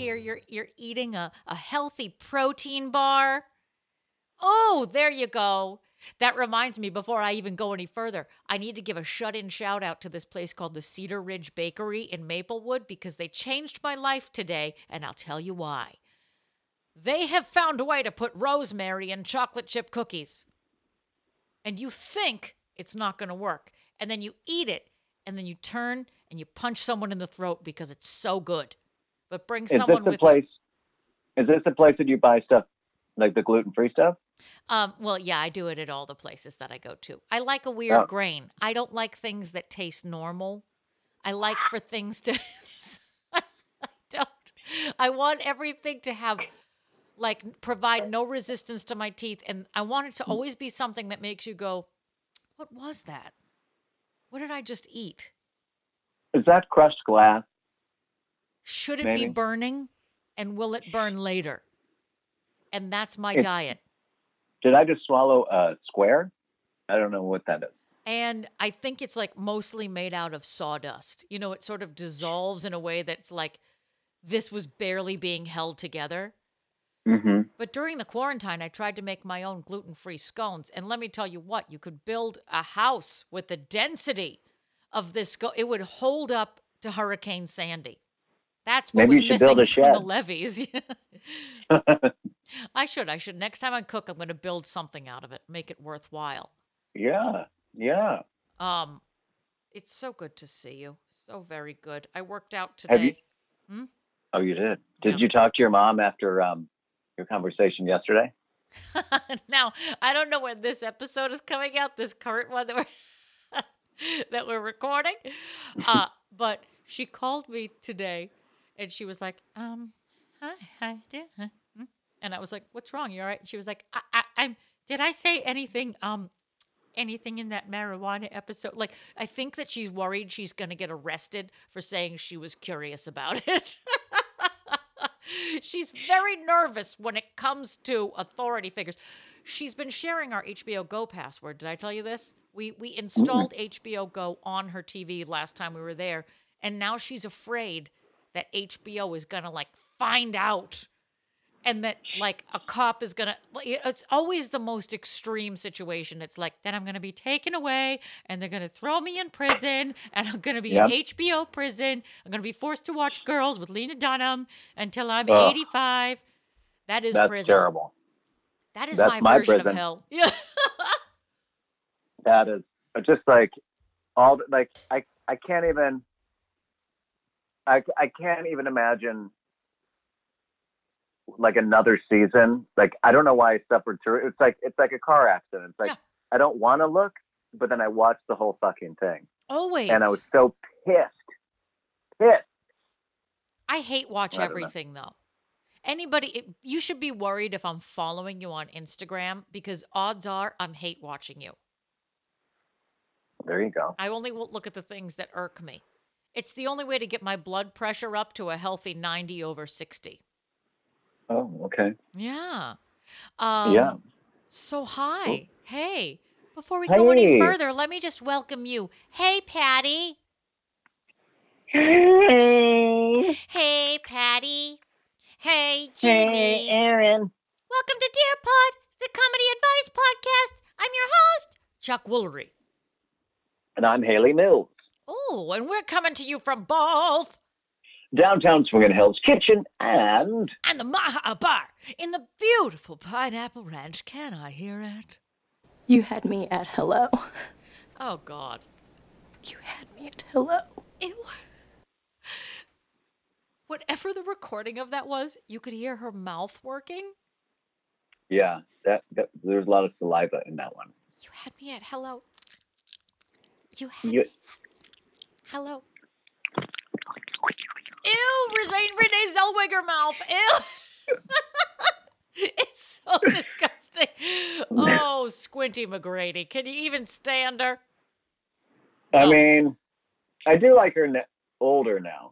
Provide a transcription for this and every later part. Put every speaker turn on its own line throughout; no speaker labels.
Gear, you're you're eating a, a healthy protein bar. Oh, there you go. That reminds me, before I even go any further, I need to give a shut in shout out to this place called the Cedar Ridge Bakery in Maplewood because they changed my life today, and I'll tell you why. They have found a way to put rosemary in chocolate chip cookies. And you think it's not going to work. And then you eat it, and then you turn and you punch someone in the throat because it's so good. But bring
Is this
someone
the
with
place? Is this the place that you buy stuff like the gluten free stuff?
Um, well, yeah, I do it at all the places that I go to. I like a weird
Oh.
grain. I don't like things that taste normal. I like for things to. I don't. I want everything to have, like, provide no resistance to my teeth, and I want it to
Hmm.
always be something that makes you go, "What was that? What did I just eat?
Is that crushed glass?
Should it
Maybe.
be burning, and will it burn later?" And that's my
It's-
diet.
Did I just swallow a square? I don't know what that is.
And I think it's like mostly made out of sawdust. You know, it sort of dissolves in a way that's like this was barely being held together.
Mm-hmm.
But during the quarantine, I tried to make my own gluten free scones. And let me tell you what, you could build a house with the density of this. Sco- it would hold up to Hurricane Sandy. That's what
Maybe
was
you should build a
from the
shed.
levees. I should. I should. Next time I cook, I'm going to build something out of it, make it worthwhile.
yeah, yeah.
Um, it's so good to see you. So very good. I worked out
Have you-
today.
Oh, you did. Did
Yeah.
you talk to your mom after um, your conversation yesterday?
now I don't know when this episode is coming out. This current one that we're that we're recording. Uh, but she called me today, and she was like, "Um, hi, hi, dear." hmm?" And I was like, "What's wrong? You all right?" She was like, I, I, "I'm. Did I say anything? Um." Anything in that marijuana episode? Like, I think that she's worried she's going to get arrested for saying she was curious about it. She's very nervous when it comes to authority figures. She's been sharing our HBO Go password. Did I tell you this? We we installed HBO Go on her TV last time we were there, and now she's afraid that HBO is gonna like find out, and that like a cop is gonna. It's always the most extreme situation. It's like then I'm gonna be taken away, and they're gonna throw me in prison, and I'm gonna be
Yep.
in HBO prison. I'm gonna be forced to watch Girls with Lena Dunham until I'm
Ugh.
85. That is
That's
prison.
terrible.
That is
That's
my,
my
version of hell. Yeah.
That is just like all the, like I I can't even I I can't even imagine like another season. Like I don't know why I suffered through it. It's like it's like a car accident. It's like
Yeah.
I don't want to look, but then I watched the whole fucking thing,
Always.
and I was so pissed, pissed.
I hate watch
I don't know.
everything though. Anybody, it, you should be worried if I'm following you on Instagram because odds are I'm hate watching you.
There you go.
I only look at the things that irk me. It's the only way to get my blood pressure up to a healthy 90 over 60.
Oh, okay.
Yeah. Um,
yeah.
So, hi. Hey. Before we go any further, let me just welcome you. Hey, Patty.
Hey,
Hey, Patty. Hey, Jimmy.
Hey, Aaron.
Welcome to Dear Pod, the comedy advice podcast. I'm your host, Chuck Woolery.
And I'm Hayley Mills.
Oh, and we're coming to you from both
Downtown Swinging Hills Kitchen and
and the Maha Bar in the beautiful Pineapple Ranch. Can I hear it?
You had me at hello.
Oh, God.
You had me at hello.
Ew. Whatever the recording of that was, you could hear her mouth working.
yeah, that, that there's a lot of saliva in that one.
You had me at hello. You had
You,
me at Hello. Ew, Renee, Renee Zellweger mouth. Ew. it's so disgusting. Oh, Squinty McGrady. Can you even stand her?
I
oh.
mean, I do like her ne- older now.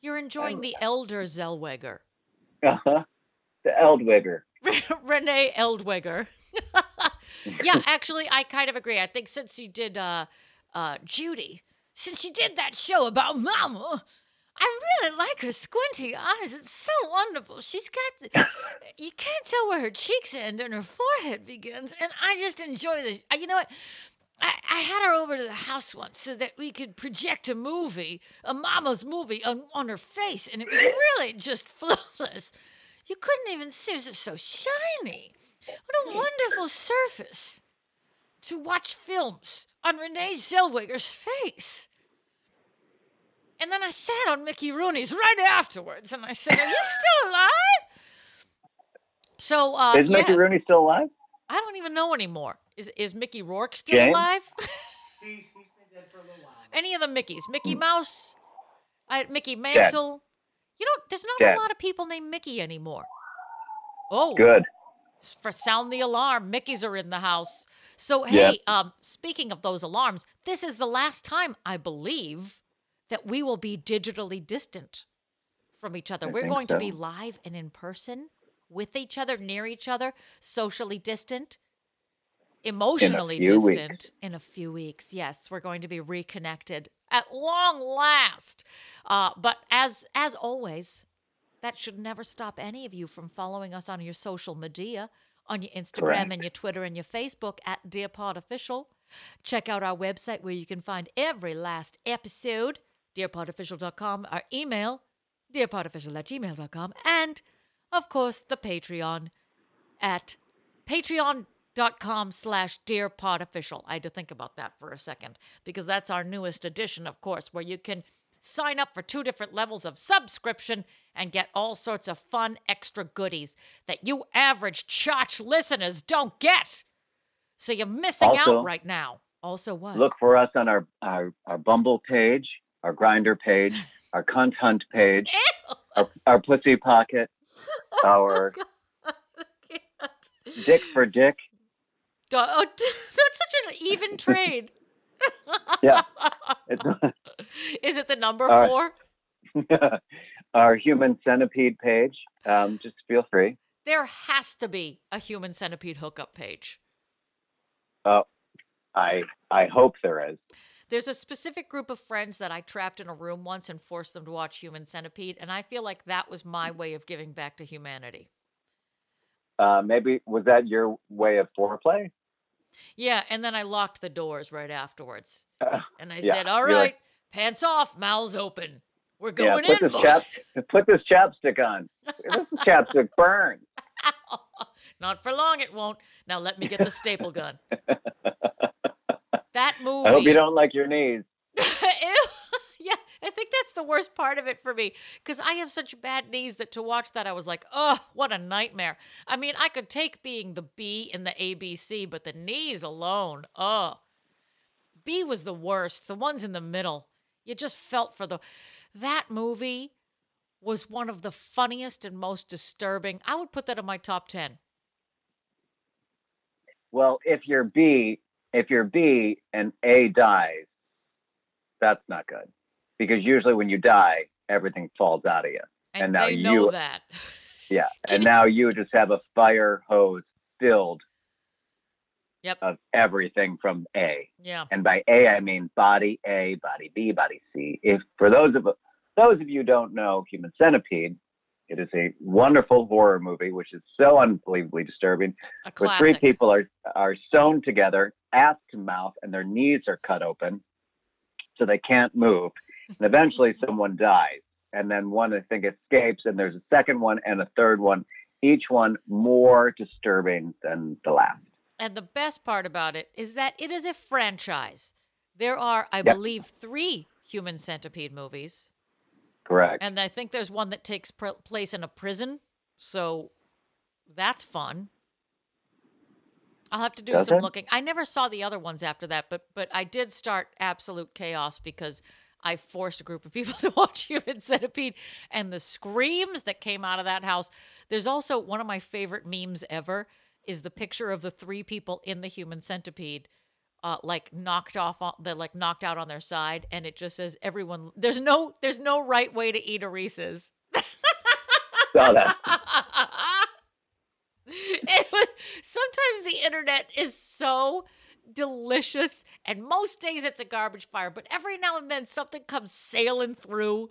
You're enjoying I'm, the elder Zellweger.
Uh huh. The Eldweger.
Renee Eldweger. yeah, actually, I kind of agree. I think since you did uh, uh, Judy, since she did that show about Mama, I really like her squinty eyes. It's so wonderful. She's got, the, you can't tell where her cheeks end and her forehead begins. And I just enjoy the, you know what? I, I had her over to the house once so that we could project a movie, a mama's movie, on, on her face. And it was really just flawless. You couldn't even see. It was just so shiny. What a wonderful surface to watch films on Renee Zellweger's face. And then I sat on Mickey Rooney's right afterwards, and I said, "Are you still alive?" So, uh,
Is Mickey
yeah,
Rooney still alive?
I don't even know anymore. Is is Mickey Rourke still
James?
alive?
He's, he's been dead for a little while.
Any of the Mickeys? Mickey
Hmm.
Mouse, I, Mickey Mantle. You know, there's not
Dead.
a lot of people named Mickey anymore. Oh,
Good.
For sound the alarm. Mickeys are in the house. So
Yeah.
hey, um, speaking of those alarms, this is the last time I believe that we will be digitally distant from each other.
I
We're going to be live and in person with each other, near each other, socially distant, emotionally
weeks.
distant in a few weeks. Yes, we're going to be reconnected at long last. Uh, but as as always, that should never stop any of you from following us on your social media, on your Instagram
Correct.
and your Twitter and your Facebook at Dear Pod Official. Check out our website where you can find every last episode, dearpodofficial.com, our email, dearpodofficial at gmail.com, and, of course, the Patreon at patreon.com slash dearpodofficial. I had to think about that for a second because that's our newest edition, of course, where you can sign up for two different levels of subscription and get all sorts of fun extra goodies that you average chotch listeners don't get. So you're missing
Also-
out right now. Also, what?
Look for us on our, our, our Bumble page, our Grindr page, our Cunt Hunt page, our, our Pussy Pocket, oh our
I.
Dick for Dick.
Oh, that's such an even trade.
Yeah.
Is it the number
right.
four?
our Human Centipede page. Um, just feel free.
There has to be a human centipede hookup page.
Oh, I I hope there is.
There's a specific group of friends that I trapped in a room once and forced them to watch Human Centipede, and I feel like that was my way of giving back to humanity.
Uh, maybe was that your way of foreplay?
Yeah, and then I locked the doors right afterwards.
Uh,
And I
Yeah,
said, "All right,
like-
pants off, mouths open. We're going yeah,
put
in,
this chap, put this chapstick on. This chapstick burns.
Not for long, it won't. Now let me get the staple gun. That movie.
I hope you don't like your knees.
I think that's the worst part of it for me because I have such bad knees that to watch that I was like, oh, what a nightmare. I mean, I could take being the B in the ABC, but the knees alone, oh. B was the worst. The ones in the middle, you just felt for the. That movie was one of the funniest and most disturbing. I would put that in my top 10.
Well, if you're B, if you're B and A dies, that's not good because usually when you die, everything falls out of you.
And,
And now you-
that.
Yeah, and now you just have a fire hose filled
Yep.
of everything from A.
Yeah.
and by A I mean body A, body B, body C. If for those of those of you who don't know Human Centipede, it is a wonderful horror movie which is so unbelievably disturbing.
A
Where three people are are sewn together, ass to mouth, and their knees are cut open, so they can't move. And eventually, someone dies, and then one I think escapes, and there's a second one and a third one. Each one more disturbing than the last.
And the best part about it is that it is a franchise. There are, I
Yep.
believe, three Human Centipede movies.
Correct.
And I think there's one that takes pr- place in a prison. So that's fun. I'll have to do
Does
some
it?
looking. I never saw the other ones after that, but but I did start absolute chaos because I forced a group of people to watch Human Centipede and the screams that came out of that house. There's also one of my favorite memes ever is the picture of the three people in the human centipede uh, like knocked off on they're like knocked out on their side and it just says everyone there's no there's no right way to eat a Reese's.
Saw that.
it was sometimes the internet is so delicious and most days it's a garbage fire but every now and then something comes sailing through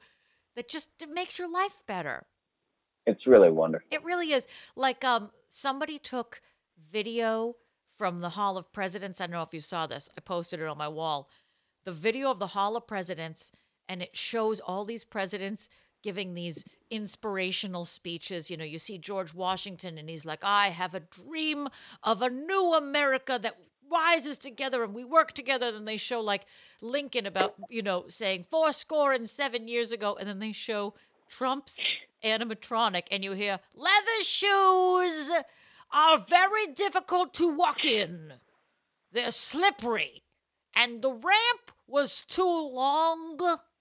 that just it makes your life better.
It's really wonderful.
it really is. Like um somebody took video from the hall of presidents. I don't know if you saw this. I posted it on my wall. The video of the hall of presidents and it shows all these presidents giving these inspirational speeches. You know you see george washington and he's like i have a dream of a new america that rises together and we work together then they show like lincoln about you know saying four score and seven years ago and then they show trump's animatronic and you hear leather shoes are very difficult to walk in. They're slippery. And the ramp was too long.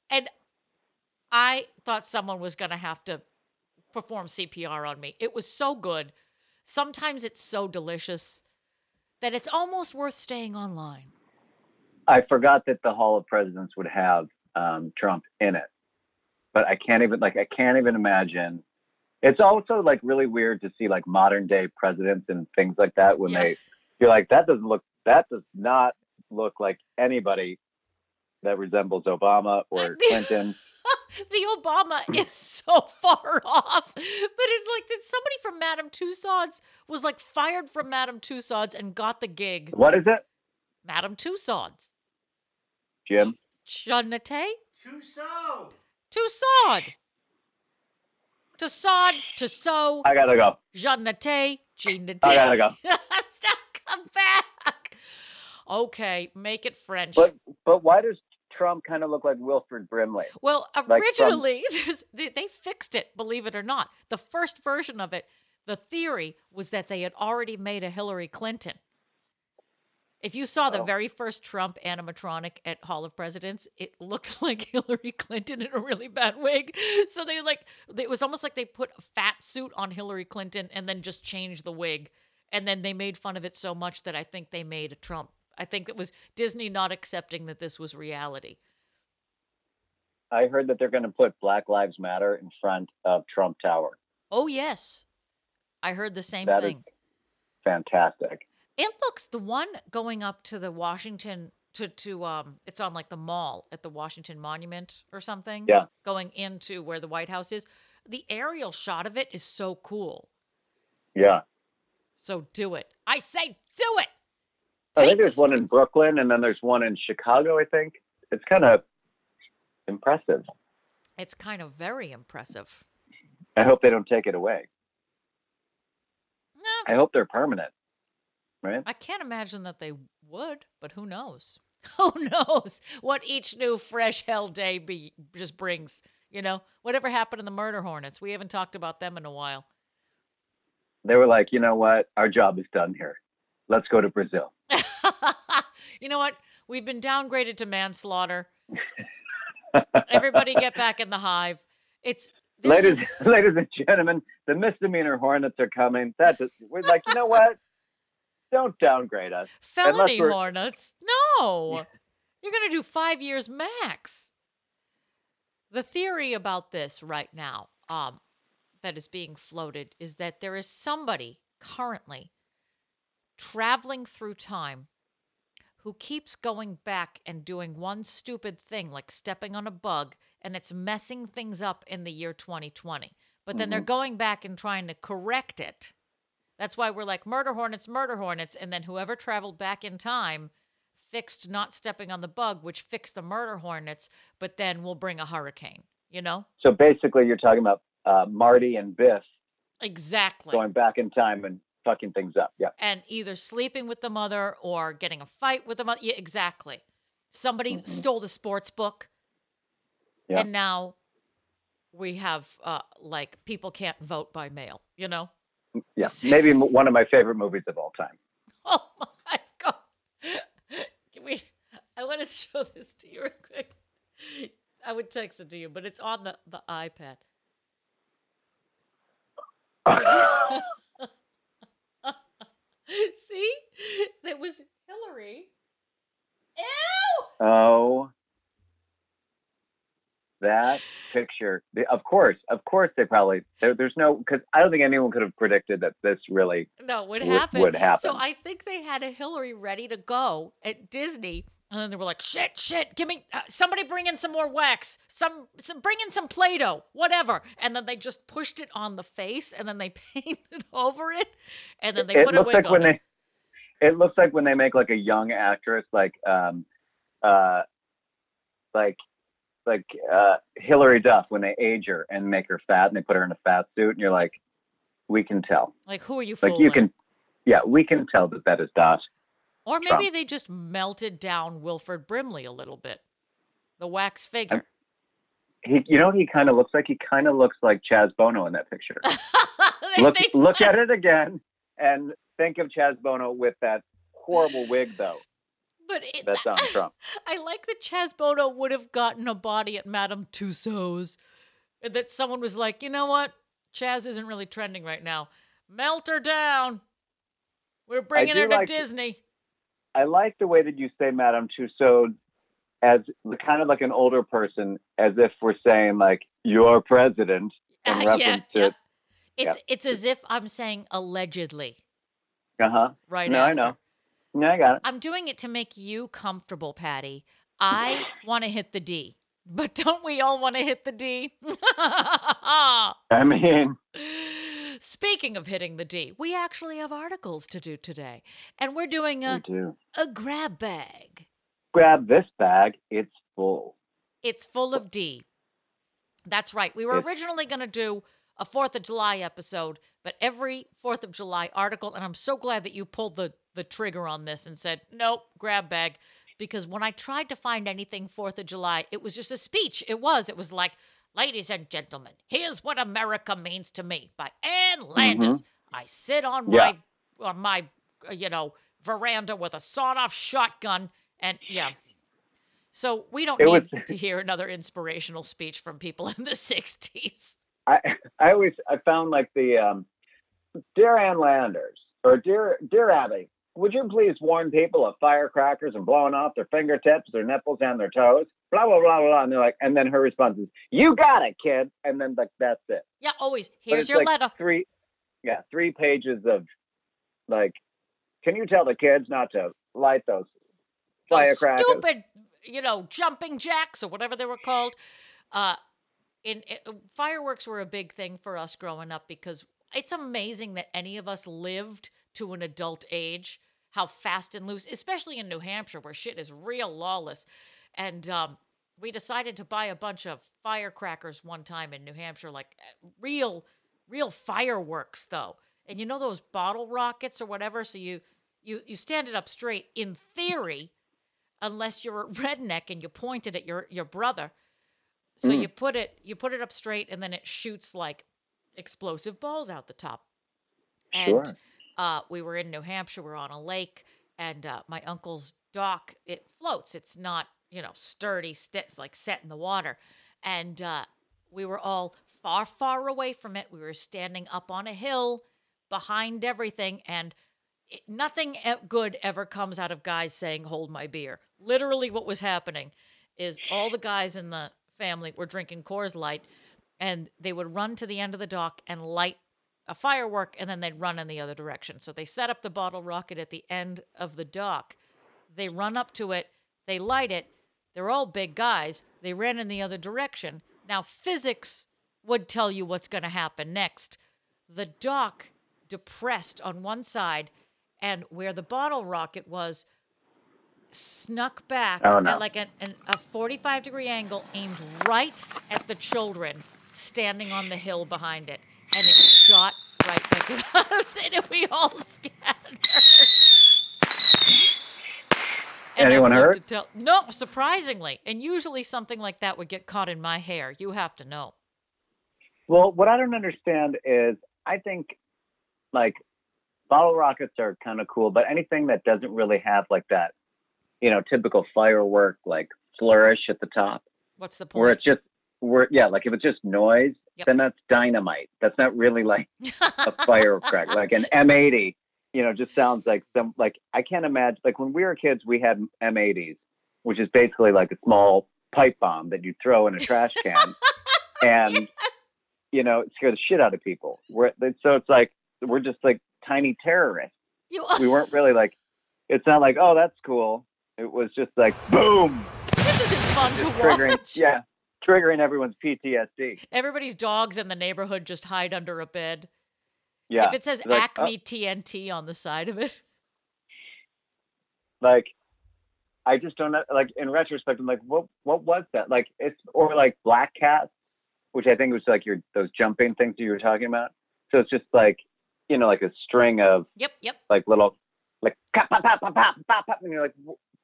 And i thought someone was going to have to perform cpr on me. It was so good. Sometimes it's so delicious that it's almost worth staying online
I forgot that the Hall of Presidents would have um, Trump in it, but I can't even like I can't even imagine. It's also like really weird to see like modern day presidents and things like that when
Yeah.
they you're like that doesn't look that does not look like anybody that resembles Obama or Clinton.
The obama is so far off but it's like did somebody from madame tussauds was like fired from madame tussauds and got the gig
What is it,
madame tussauds
Jim?
Jeanette?
Tussauds.
Tussaud. Tussaud, Tussaud,
I gotta go.
Jeanette, Jeanette.
I gotta go.
Stop, come back. Okay, make it French.
But but why does Trump kind of look like Wilford Brimley?
well, originally, there's, they, they fixed it, believe it or not. The first version of it, the theory was that they had already made a Hillary Clinton. If you saw the
Oh.
very first Trump animatronic at Hall of Presidents, it looked like Hillary Clinton in a really bad wig. So they like it was almost like they put a fat suit on Hillary Clinton and then just changed the wig. And then they made fun of it so much that I think they made a Trump. I think it was Disney not accepting that this was reality.
I heard that they're going to put Black Lives Matter in front of Trump Tower.
Oh yes. I heard the same
That
thing.
fantastic.
It looks the one going up to the Washington to to um it's on like the mall at the Washington Monument or something.
Yeah.
Going into where the White House is. The aerial shot of it is so cool.
Yeah.
So do it. I say do it.
Oh,
I
think there's one in. Brooklyn and then there's one in Chicago, I think. It's kind of impressive.
It's kind of very impressive.
I hope they don't take it away.
No,
I hope they're permanent. Right?
I can't imagine that they would, but who knows? Who knows what each new fresh hell day be just brings? You know, whatever happened to the murder hornets? We haven't talked about them in a while.
They were like, you know what? Our job is done here. Let's go to Brazil.
you know what? We've been downgraded to manslaughter. Everybody get back in the hive. It's a-
ladies, ladies and gentlemen, the misdemeanor hornets are coming. That's it. We're like, you know what? Don't downgrade us.
felony hornets. No. You're going to do 5 years max. The theory about this right now um that is being floated is that there is somebody currently traveling through time who keeps going back and doing one stupid thing like stepping on a bug and it's messing things up in the year 2020. But then they're going back and trying to correct it. That's why we're like murder hornets, murder hornets, and then whoever traveled back in time fixed not stepping on the bug, which fixed the murder hornets, but then we'll bring a hurricane. You know
So basically, you're talking about uh, Marty and Biff
exactly.
going back in time and fucking things up. Yeah.
and either sleeping with the mother or getting a fight with the mother. Yeah, exactly. Somebody stole the sports book,
Yeah.
and now we have uh, like people can't vote by mail. You know?
Yeah. Maybe one of my favorite movies of all time.
Oh my god! Can we? I want to show this to you real quick. I would text it to you, but it's on the the iPad. See? That was Hillary. Ew!
Oh, that picture. Of course, of course, they probably. There, there's no because I don't think anyone could have predicted that this really.
No,
Would-
happened?
would happen.
So I think they had a Hillary ready to go at Disney, and then they were like, "Shit, shit, give me uh, somebody, bring in some more wax, some, some, bring in some Play-Doh, whatever." And then they just pushed it on the face, and then they painted over it, and then they
it
put a
looks
wig
like when
it.
they. It looks like when they make like a young actress, like um, uh, like like uh Hilary Duff when they age her and make her fat and they put her in a fat suit and you're like, we can tell.
Like, who are you
Like
fooling?
you can, yeah, we can tell that that is Dot.
Or maybe
Trump.
they just melted down Wilford Brimley a little bit, the wax figure.
He, you know, he kind of looks like he kind of looks like Chaz Bono in that picture.
They-
look,
they-
look at it again and think of Chaz Bono with that horrible wig though.
But it,
That's on Trump.
I like that Chaz Bono would have gotten a body at Madame Tussauds. That someone was like, you know what? Chaz isn't really trending right now. Melt her down. We're bringing her to
like-
Disney.
I like the way that you say Madame Tussauds as kind of like an older person, as if we're saying like your president in
Uh,
reference
yeah,
to
yeah. It's it's as if I'm saying allegedly
uh huh.
right
No,
after.
I know. No, I got it.
I'm doing it to make you comfortable, Patty. I want to hit the D, but don't we all want to hit the D?
I mean,
Speaking of hitting the D, we actually have articles to do today, and we're doing
we
a,
do.
a grab bag.
Grab this bag; it's full.
It's full of D. That's right. We were
It's-
originally going to do a 4th of July episode, but every 4th of July article, and I'm so glad that you pulled the, the trigger on this and said, nope, grab bag. Because when I tried to find anything 4th of July, it was just a speech. It was. It was like, ladies and gentlemen, here's what America means to me by Ann Landers. I sit on
Mm-hmm. Yeah.
my, on my, uh, you know, veranda with a sawed off shotgun. And yeah. So we don't
It
need
was-
to hear another inspirational speech from people in the 60s.
I I always I found like the um, dear Ann Landers or dear dear Abby, would you please warn people of firecrackers and blowing off their fingertips, their nipples, and their toes? Blah blah blah blah. And they're like, and then her response is, "You got it, kid." And then like that's it.
Yeah, always. Here's your
like
letter.
Three, yeah, three pages of like, can you tell the kids not to light those
Those
firecrackers?
stupid, you know, jumping jacks or whatever they were called. Uh, in, uh, fireworks were a big thing for us growing up because it's amazing that any of us lived to an adult age. How fast and loose, especially in New Hampshire where shit is real lawless. And um, we decided to buy a bunch of firecrackers one time in New Hampshire, like uh, real, real fireworks though. And you know those bottle rockets or whatever. So you you you stand it up straight. In theory, unless you're a redneck and you point it at your your brother. So
Mm.
you put it you put it up straight and then it shoots like explosive balls out the top. And
Sure.
uh, we were in New Hampshire, we are on a lake, and uh, my uncle's dock it floats. It's not you know sturdy, st- like set in the water, and uh, we were all far far away from it. We were standing up on a hill behind everything, and it, nothing good ever comes out of guys saying "Hold my beer." Literally, what was happening is all the guys in the family were drinking Coors Light, and they would run to the end of the dock and light a firework, and then they'd run in the other direction. So they set up the bottle rocket at the end of the dock. They run up to it, they light it. They're all big guys. They ran in the other direction. Now, physics would tell you what's going to happen next. The dock depressed on one side, and where the bottle rocket was, snuck back
Oh, no.
at like an, an, a 45 degree angle, aimed right at the children standing on the hill behind it. And it shot right at us, and we all scattered. And
Anyone hurt?
tell- no, surprisingly. And usually something like that would get caught in my hair. You have to know.
Well, what I don't understand is I think like bottle rockets are kind of cool, but anything that doesn't really have like that, you know, typical firework like flourish at the top,
What's the point?
where it's just where yeah, like if it's just noise,
Yep.
then that's dynamite. That's not really like a firecracker, like an M80. You know, just sounds like some like I can't imagine like when we were kids we had M80s, which is basically like a small pipe bomb that you throw in a trash can, and you know scare the shit out of people. We're, so it's like we're just like tiny terrorists.
You,
We weren't really like. It's not like oh that's cool. It was just like boom,
this isn't fun to
triggering
watch.
yeah, triggering everyone's PTSD.
Everybody's dogs in the neighborhood just hide under a bed.
Yeah,
If it says
like, uh,
Acme TNT on the side of it.
like I just don't know. Like in retrospect, I'm like, what what was that? Like it's or like black cats, which I think was like your those jumping things you were talking about. So it's just like you know, like a string of
Yep, yep.
like little like pop pop pop pop pop pop, pop and you're like,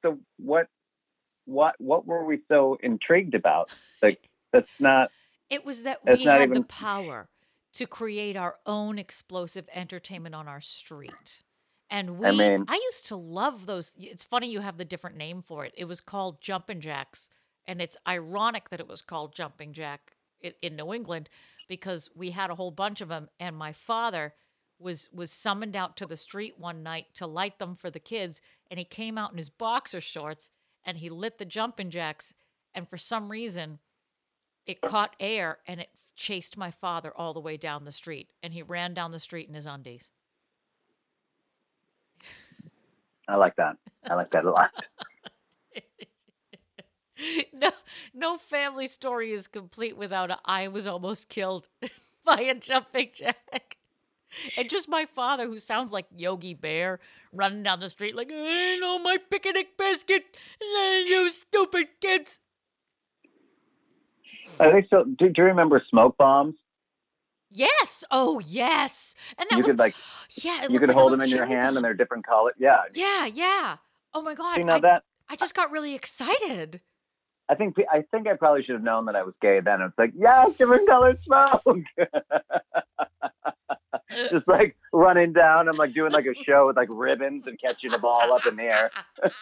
so what? What what were we so intrigued about? Like that's not.
It was that we had the power to create our own explosive entertainment on our street. And we,
I
I, used to love those. It's funny you have the different name for it. It was called Jumpin' Jacks. And it's ironic that it was called Jumping Jack i- in New England because we had a whole bunch of them. And my father was was summoned out to the street one night to light them for the kids. And he came out in his boxer shorts and he lit the Jumpin' Jacks. And for some reason, it caught air and it chased my father all the way down the street and he ran down the street in his undies
I like that. I like that a lot.
no no family story is complete without a i was almost killed by a jumping jack and just my father who sounds like yogi bear running down the street like i know my picnic biscuit Eh, you stupid kids
I think so. Do, do you remember smoke bombs?
yes oh yes and that
You
was
could like
yeah
you could
like
hold them in your hand
bomb.
and they're different colors. Yeah.
yeah yeah oh my god
you know
I,
that?
I just got really excited
I think I think I probably should have known that I was gay then. It's like, yes, different colored smoke. Just like running down, I'm like doing like a show with like ribbons and catching a ball up in the air.
Where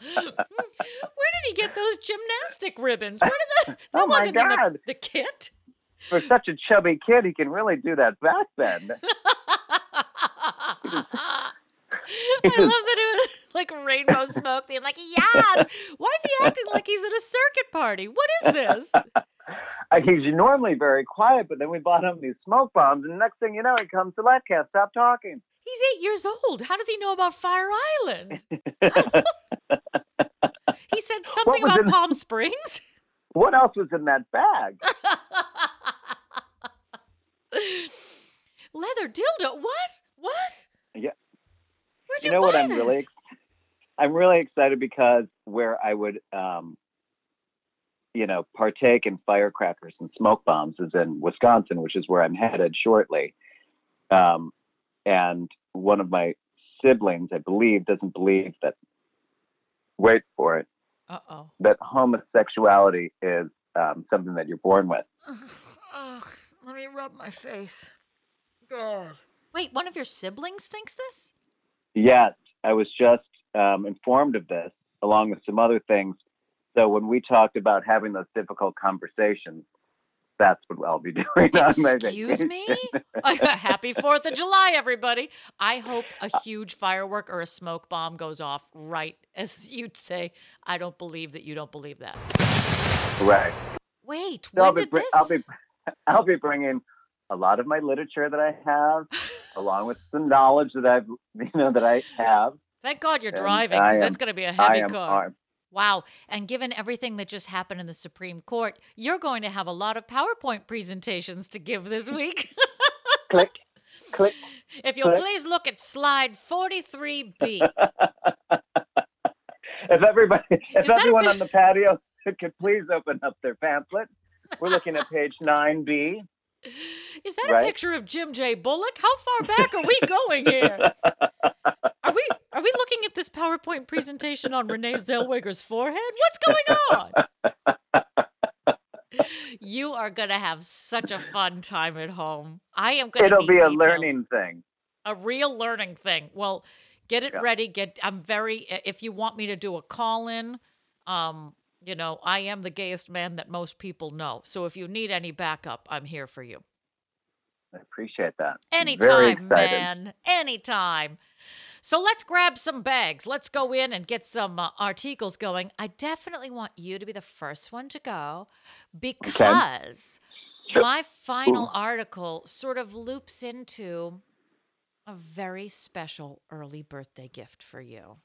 did he get those gymnastic ribbons? Where did the that
Oh my
wasn't in the,
God.
the kit?
For such a chubby kid, he can really do that back bend.
I love that it was like rainbow smoke being like, yes. Why is he acting like he's at a circuit party? What is this?
I, he's normally very quiet, but then we bought him these smoke bombs, and next thing you know, he comes to let can't stop talking.
He's eight years old. How does he know about Fire Island? He said something about
in-
Palm Springs.
what else was in that bag?
Leather dildo. What? What?
Yeah.
Where'd
you
you,
know what
buy
I'm really
this?
ex- I'm really excited because where I would um you know partake in firecrackers and smoke bombs is in Wisconsin, which is where I'm headed shortly. Um and one of my siblings, I believe, doesn't believe that wait for it,
Uh oh.
that homosexuality is um, something that you're born with.
Ugh, let me rub my face. God. Wait, one of your siblings thinks this?
Yes, I was just um, informed of this, along with some other things. So when we talked about having those difficult conversations, that's what I'll be doing on my
Excuse me? Happy 4th of July, everybody. I hope a huge firework or a smoke bomb goes off right as you'd say. I don't believe that you don't believe that.
Right.
Wait,
So I'll
when
be,
did this?
I'll be, I'll be bringing a lot of my literature that I have, along with some knowledge that I've, you know, that I have.
Thank God you're
and
driving because that's going to be a heavy car.
armed.
Wow. And given everything that just happened in the Supreme Court, you're going to have a lot of PowerPoint presentations to give this week.
Click, click.
if you'll
Click.
please look at slide 43B.
if everybody, if everyone
bit-
on the patio could please open up their pamphlet. We're looking at page 9B.
Is that a picture of Jim J. Bullock? How far back are we going here? Are we are we looking at this PowerPoint presentation on Renee Zellweger's forehead? What's going on? You are gonna have such a fun time at home. I am gonna.
It'll
need
be a
details.
learning thing.
a real learning thing. Well, get it
Yeah.
ready. Get. I'm very. If you want me to do a call in, um, you know, I am the gayest man that most people know. So if you need any backup, I'm here for you.
I appreciate that.
Anytime, man. Anytime. So let's grab some bags. Let's go in and get some uh, articles going. I definitely want you to be the first one to go because
Sure.
my final
Ooh.
article sort of loops into a very special early birthday gift for you.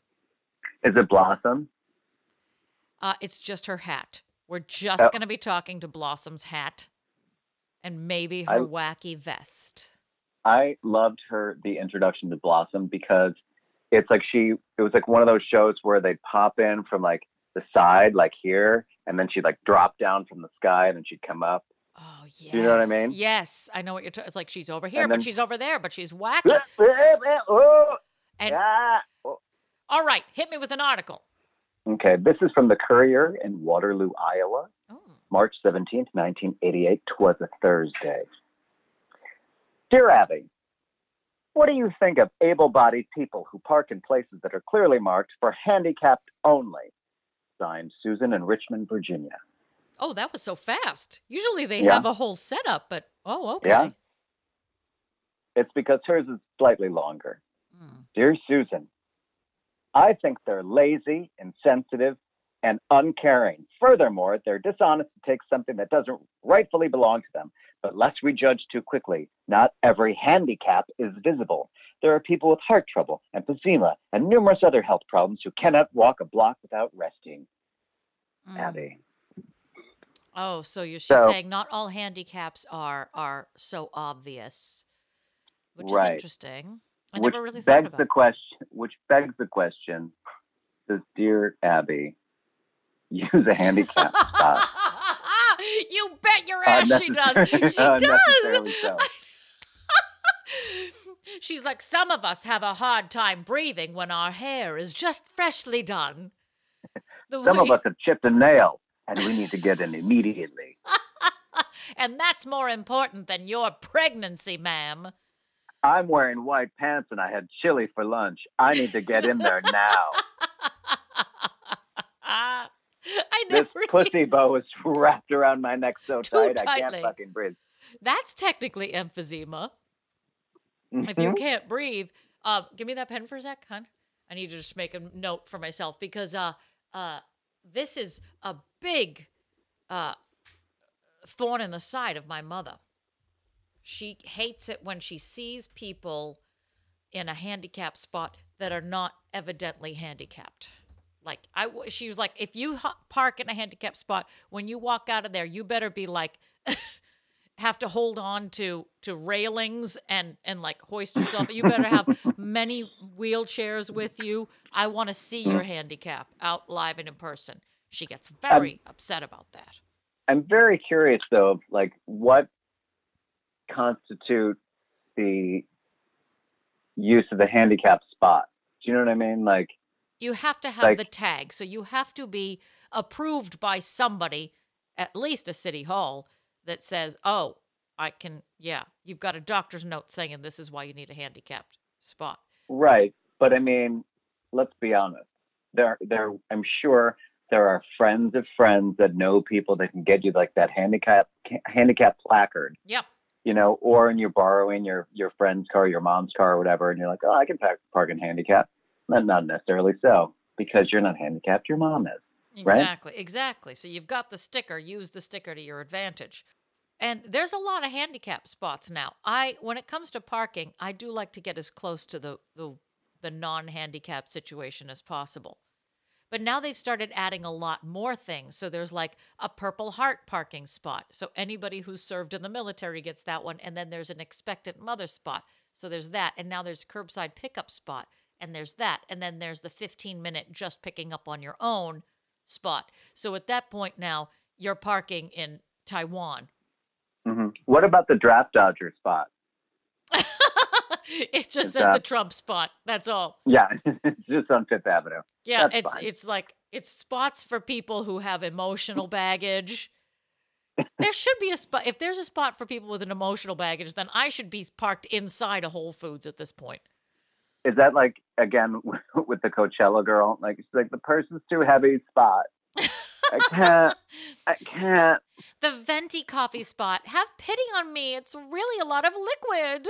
Is it Blossom?
Uh, it's just her hat. We're just
Oh.
going to be talking to Blossom's hat and maybe her
I-
wacky vest.
I loved her the introduction to Blossom because it's like she it was like one of those shows where they'd pop in from like the side, like here, and then she'd like drop down from the sky and then she'd come up.
Oh, yes.
you know what I mean?
Yes. I know what you're talking It's like she's over here,
And
but she's over there, but she's wacky.
Oh,
And
ah. Oh.
all right, hit me with an article.
Okay, this is from the Courier in Waterloo, Iowa.
Oh.
March 17th, 1988. Twas a Thursday. Dear Abby, what do you think of able bodied people who park in places that are clearly marked for handicapped only? Signed Susan in Richmond, Virginia.
Oh, that was so fast. Usually they
Yeah.
have a whole setup, but oh, okay.
Yeah. It's because hers is slightly longer.
Mm.
Dear Susan, I think they're lazy, insensitive, and uncaring. Furthermore, they're dishonest to take something that doesn't rightfully belong to them. But lest we judge too quickly, not every handicap is visible. There are people with heart trouble, emphysema, and numerous other health problems who cannot walk a block without resting.
Mm.
Abby.
Oh, so you're
So-
saying not all handicaps are are so obvious, which is
Right.
interesting. I
which
never really
begs the question which begs the question, does dear Abby use a handicap spot?
you bet your ass she does. She does.
so.
She's like, some of us have a hard time breathing when our hair is just freshly done. The
Some of us have chipped a nail and we need to get in immediately.
and that's more important than your pregnancy, ma'am.
I'm wearing white pants and I had chili for lunch. I need to get in there now.
I
This
never.
pussy bow is wrapped around my neck so tight I can't fucking breathe.
That's technically emphysema. If you
Mhm.
can't breathe, uh, give me that pen for a sec, hon. I need to just make a note for myself because uh, uh, this is a big uh, thorn in the side of my mother. She hates it when she sees people in a handicap spot that are not evidently handicapped. Like I, she was like, if you park in a handicap spot, when you walk out of there, you better be like, have to hold on to to railings and and like hoist yourself. You better have many wheelchairs with you. I want to see your handicap out live and in person. She gets very upset about that.
I'm very curious though, like what constitutes the use of the handicap spot. Do you know what I mean? Like
You have to have
Like-
the tag, so you have to be approved by somebody, at least a city hall, that says, "Oh, I can." Yeah, you've got a doctor's note saying this is why you need a handicapped spot.
Right, but I mean, let's be honest. There, there. I'm sure there are friends of friends that know people that can get you like that handicap handicap placard,
Yep.
You know, or and you're borrowing your your friend's car, your mom's car, or whatever, and you're like, oh, I can park, park in handicap. Not not necessarily so because you're not handicapped. Your mom is. Right?
Exactly, exactly. So you've got the sticker, use the sticker to your advantage. And there's a lot of handicap spots now. I when it comes to parking, I do like to get as close to the the, the non-handicap situation as possible. But now they've started adding a lot more things. So there's like a Purple Heart parking spot. So anybody who's served in the military gets that one. And then there's an expectant mother spot. So there's that. And now there's curbside pickup spot. And there's that. And then there's the 15 minute just picking up on your own spot. So at that point now, you're parking in Taiwan.
hmm What about the draft dodger spot?
it just
Is
says the Trump spot. That's all.
Yeah, it's just on Fifth Avenue.
Yeah,
That's
it's
fine.
it's like it's spots for people who have emotional baggage. there should be a spot. If there's a spot for people with an emotional baggage, then I should be parked inside a Whole Foods at this point.
Is that like again with the Coachella girl? Like it's like the person's too heavy spot. I can't. I can't.
the venti coffee spot. Have pity on me. It's really a lot of liquid.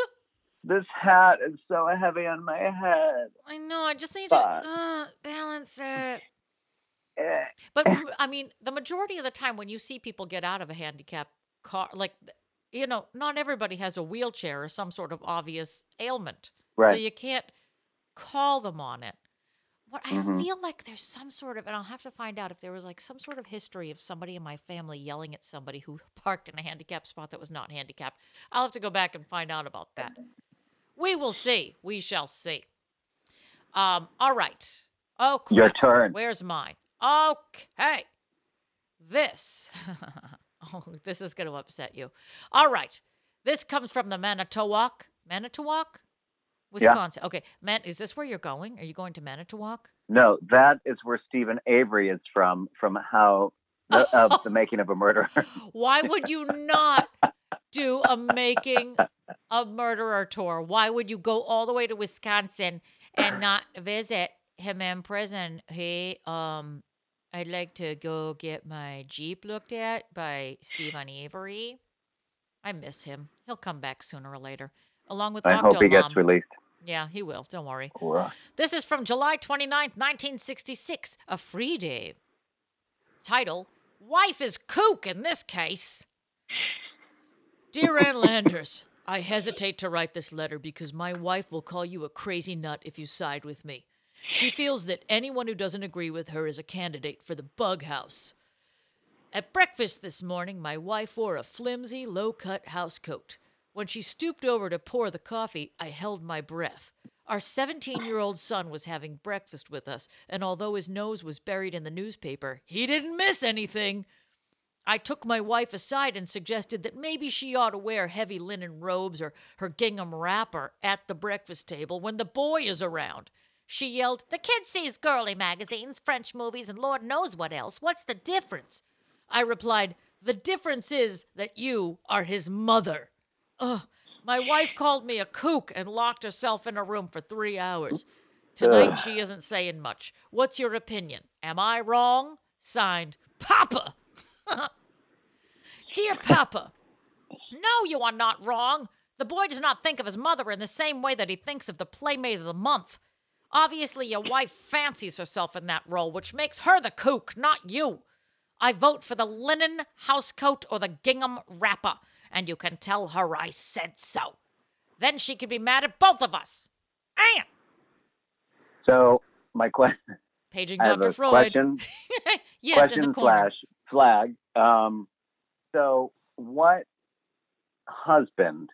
This hat is so heavy on my head.
I know. I just need
But-
to uh, balance it.
Eh.
But I mean, the majority of the time when you see people get out of a handicap car, like, you know, not everybody has a wheelchair or some sort of obvious ailment.
right.
So you can't call them on it. What I
Mhm.
feel like there's some sort of, and I'll have to find out if there was like some sort of history of somebody in my family yelling at somebody who parked in a handicap spot that was not handicapped. I'll have to go back and find out about that. We will see. We shall see. Um. All right. Oh,
Your turn.
Where's mine? Okay. This. oh, this is going to upset you. All right. This comes from the Manitowoc. Manitowoc? Wisconsin. Okay. Man, is this where you're going? Are you going to Manitowoc?
No, that is where Steven Avery is from. From how the, of the making of a murderer.
Why would you not do a making a murderer tour? Why would you go all the way to Wisconsin and not visit him in prison? Hey, um I'd like to go get my Jeep looked at by Steven Avery. I miss him. He'll come back sooner or later. Along with
I hope he gets released.
Yeah, he will. Don't worry. This is from July 29th, 1966, a free day. Title Wife is Kook in this case. Dear Ann Landers, I hesitate to write this letter because my wife will call you a crazy nut if you side with me. She feels that anyone who doesn't agree with her is a candidate for the bug house. At breakfast this morning, my wife wore a flimsy, low cut house coat. When she stooped over to pour the coffee, I held my breath. Our 17 year old son was having breakfast with us, and although his nose was buried in the newspaper, he didn't miss anything. I took my wife aside and suggested that maybe she ought to wear heavy linen robes or her gingham wrapper at the breakfast table when the boy is around. She yelled, The kid sees girly magazines, French movies, and Lord knows what else. What's the difference? I replied, The difference is that you are his mother. Ugh. My wife called me a kook and locked herself in a room for three hours. Tonight she isn't saying much. What's your opinion? Am I wrong? Signed, Papa. Dear Papa, no, you are not wrong. The boy does not think of his mother in the same way that he thinks of the Playmate of the Month. Obviously, your wife fancies herself in that role, which makes her the kook, not you. I vote for the linen housecoat or the gingham wrapper, and you can tell her I said so. Then she can be mad at both of us. Anne!
So my question,
Paging
I have
Dr.
a
Freud.
question,
yes, in the
question
corner.
slash flag. Um, so what husband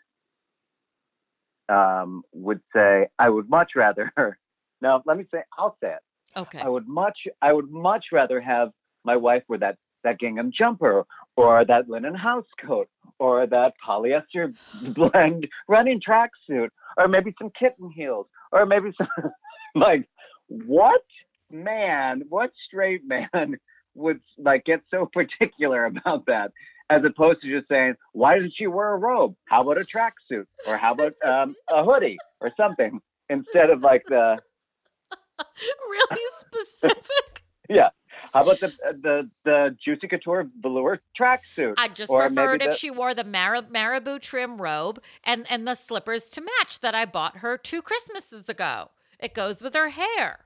um, would say, "I would much rather"? No, let me say, I'll say it.
Okay.
I would much, I would much rather have my wife wear that that gingham jumper, or that linen house coat, or that polyester blend running tracksuit, or maybe some kitten heels, or maybe some like what man, what straight man would like get so particular about that? As opposed to just saying, why doesn't she wear a robe? How about a tracksuit? Or how about um, a hoodie or something? Instead of like the
really specific.
Yeah. How about the the the Juicy Couture velour tracksuit?
I just
Or
preferred if
the-
she wore the Mara- Marabou trim robe and, and the slippers to match that I bought her two Christmases ago. It goes with her hair.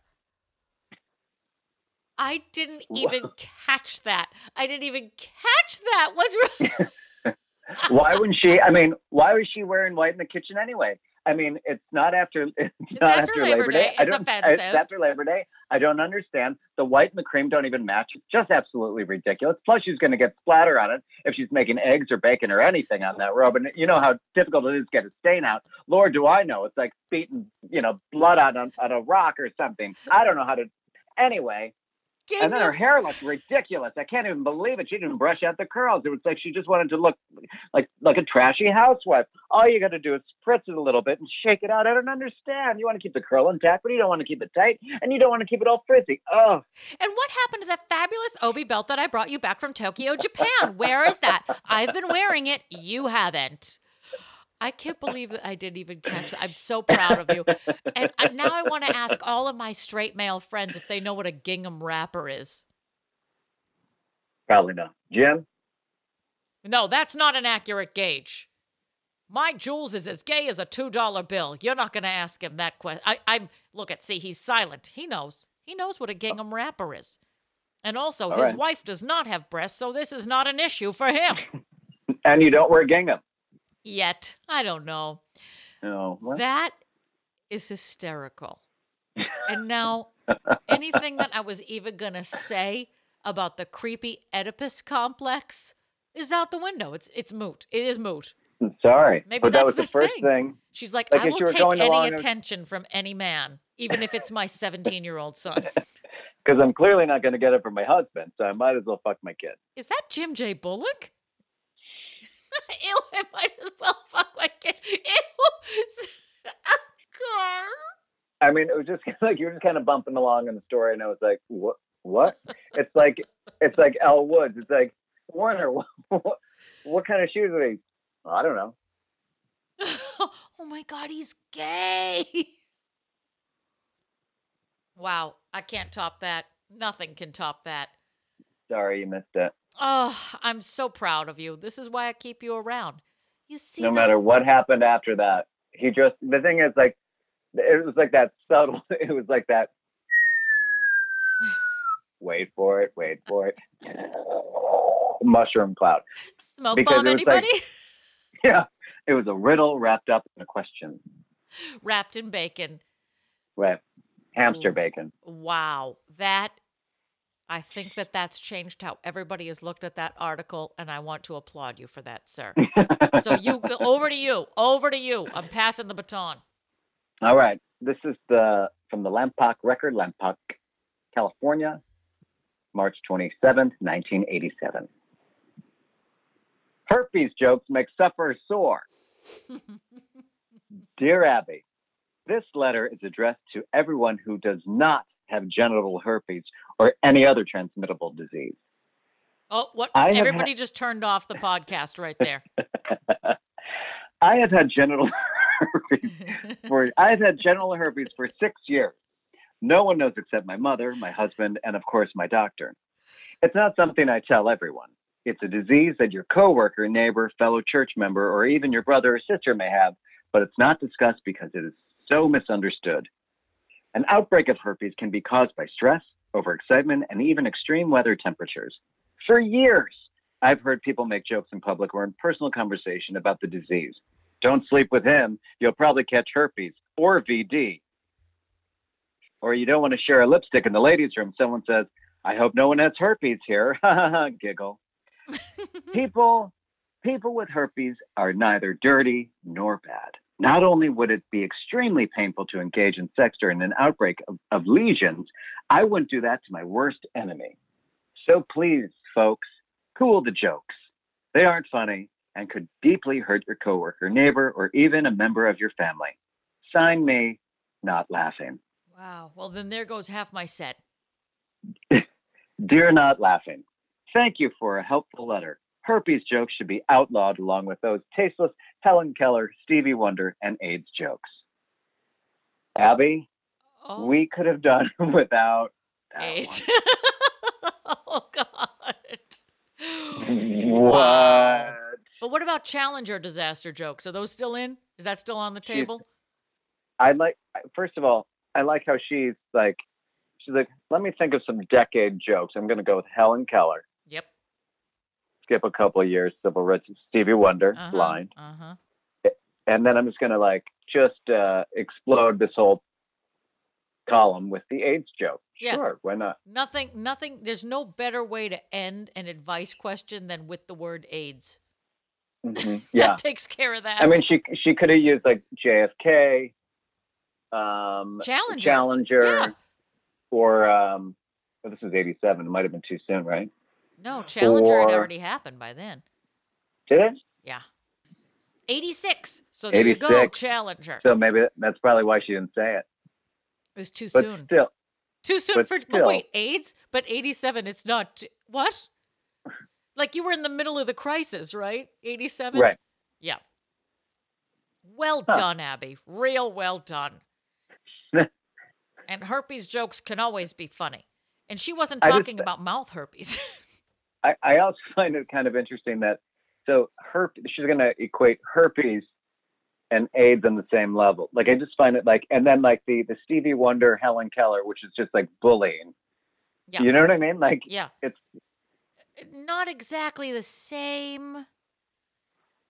I didn't even catch that. I didn't even catch that. What's wrong?
why wouldn't she? I mean, why was she wearing white in the kitchen anyway? I mean, it's not after it's, not
after
after,
Labor
Labor
Day.
Day. I
It's
don't.
offensive.
It's after Labor Day. I don't understand. The white and the cream don't even match. It's just absolutely ridiculous. Plus, she's going to get splatter on it if she's making eggs or bacon or anything on that robe. And you know how difficult it is to get a stain out. Lord, do I know? It's like beating, you know, blood on a, on a rock or something. I don't know how to. Anyway, and then her hair looked ridiculous. I can't even believe it. She didn't brush out the curls. It was like she just wanted to look like like a trashy housewife. All you got to do is spritz it a little bit and shake it out. I don't understand. You want to keep the curl intact, but you don't want to keep it tight, and you don't want to keep it all frizzy. Oh,
And what happened to that fabulous Obi belt that I brought you back from Tokyo, Japan? Where is that? I've been wearing it. You haven't. I can't believe that I didn't even catch that. I'm so proud of you. And I- now I want to ask all of my straight male friends if they know what a gingham wrapper is.
Probably not. Jim?
No, that's not an accurate gauge. My Jules is as gay as a two dollar bill. You're not going to ask him that question. I, I'm look at see, he's silent. He knows. He knows what a gingham wrapper is, and also
All
his
right.
wife does not have breasts, so this is not an issue for him
And you don't wear gingham.
Yet. I don't know.
No. Well,
That is hysterical. And now, anything that I was even going to say about the creepy Oedipus complex is out the window. It's it's moot. It is moot.
sorry.
Maybe
but that was the, first
thing.
thing.
She's like,
Like
I will take any attention from any man, even if it's my 17 year old son.
Because I'm clearly not going to get it from my husband, so I might as well fuck my kid.
Is that Jim J. Bullock? Ew, I might as well fuck my kid. Ew. Car.
I mean, it was just like you were just kind of bumping along in the story, and I was like, "What? What?" it's like it's like Elle Woods. It's like Warner. What, what kind of shoes are these? I don't know.
oh my god, he's gay. Wow, I can't top that. Nothing can top that.
Sorry, you missed it.
Oh, I'm so proud of you. This is why I keep you around. You see,
no
that-
matter what happened after that, he just the thing is like it was like that subtle. It was like that. wait for it. Wait for it. Mushroom cloud.
smoke
because
bomb
was like-
anybody?
Yeah, it was a riddle wrapped up in a question.
Wrapped in bacon.
Right. Hamster
Ooh.
bacon.
Wow, that I think that that's changed how everybody has looked at that article, and I want to applaud you for that, sir. so you go- over to you, over to you. I'm passing the baton.
All right. This is the from the Lompoc record, Lompoc, California, March 27th, 1987. Herpes jokes make sufferers sore. Dear Abby, this letter is addressed to everyone who does not have genital herpes or any other transmittable disease.
Oh, what?
I
Everybody just turned off the podcast right there.
I have had genital herpes for I've had genital herpes for six years. No one knows except my mother, my husband, and of course my doctor. It's not something I tell everyone. It's a disease that your coworker, neighbor, fellow church member, or even your brother or sister may have, but it's not discussed because it is so misunderstood. An outbreak of herpes can be caused by stress, overexcitement, and even extreme weather temperatures. For years, I've heard people make jokes in public or in personal conversation about the disease. Don't sleep with him. You'll probably catch herpes or VD. Or you don't want to share a lipstick in the ladies' room. Someone says, I hope no one has herpes here. Giggle. people, people with herpes are neither dirty nor bad. Not only would it be extremely painful to engage in sex during an outbreak of, of lesions, I wouldn't do that to my worst enemy. So please, folks, cool the jokes. They aren't funny and could deeply hurt your coworker, neighbor, or even a member of your family. Sign me, not laughing.
wow. Well, then there goes half my set.
Dear Not Laughing, thank you for a helpful letter. Herpes jokes should be outlawed along with those tasteless Helen Keller, Stevie Wonder, and AIDS jokes. Abby,
Oh,
we could have done without one.
oh God.
What?
Wow. But what about Challenger disaster jokes? Are those still in? Is that still on the
She's-
table?
I like. First of all, I like how she's like. She's like, let me think of some decade jokes. I'm going to go with Helen Keller. Skip a couple of years, Civil Rights, Stevie Wonder
Uh-huh.
line,
Uh huh.
and then I'm just going to like just uh, explode this whole column with the AIDS joke.
Yeah.
Sure, why not?
Nothing, nothing. There's no better way to end an advice question than with the word AIDS.
Mhm, Yeah.
That takes care of that.
I mean, she she could have used like JFK, um,
Challenger.
Challenger,
Yeah.
or um, well, this is '87. It might have been too soon, right?
No, Challenger had already happened by then.
Did it?
Yeah. 86. So there you go, Challenger.
So maybe that's probably why she didn't say it.
It was too
But
soon.
still,
Too soon
but
for
still.
wait, AIDS? But 87 it's not t- what? Like you were in the middle of the crisis, right? 87?
right?
Yeah. Well
Huh.
done, Abby. Real well done. and herpes jokes can always be funny. And she wasn't
I just-
talking about mouth herpes.
I, I also find it kind of interesting that so herp she's going to equate herpes and AIDS on the same level. Like I just find it like, and then like the the Stevie Wonder Helen Keller, which is just like bullying.
Yeah.
You know what I mean? Like
Yeah.
it's
Not exactly the same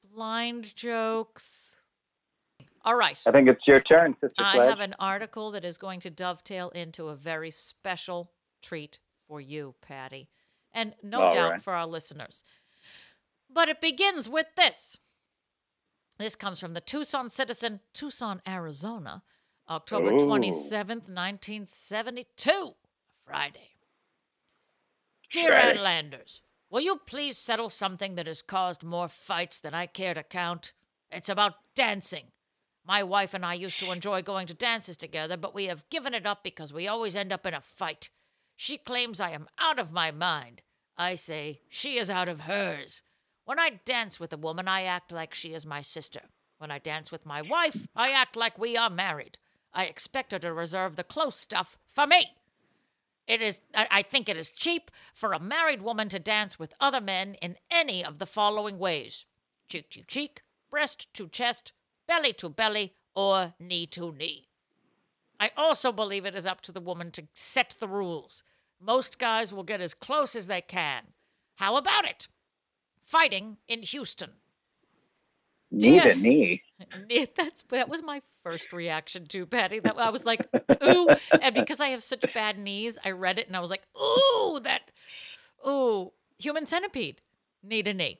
blind jokes. All right.
I think it's your turn, Sister
I
Pledge.
have an article that is going to dovetail into a very special treat for you, Patty, and no
All
doubt
right.
for our listeners. But it begins with this. This comes from the Tucson Citizen, Tucson, Arizona, October
Ooh.
27th, 1972, Friday. Dear
Friday.
Landers, will you please settle something that has caused more fights than I care to count? It's about dancing. My wife and I used to enjoy going to dances together, but we have given it up because we always end up in a fight. She claims I am out of my mind. I say she is out of hers. When I dance with a woman, I act like she is my sister. When I dance with my wife, I act like we are married. I expect her to reserve the close stuff for me. It is I, think it is cheap for a married woman to dance with other men in any of the following ways. Cheek to cheek, breast to chest, belly to belly, or knee to knee. I also believe it is up to the woman to set the rules. Most guys will get as close as they can. How about it? Fighting in Houston.
knee to knee.
That's that was my first reaction to Patty. That I was like, ooh, and because I have such bad knees, I read it and I was like, ooh, that, ooh, human centipede, knee to knee.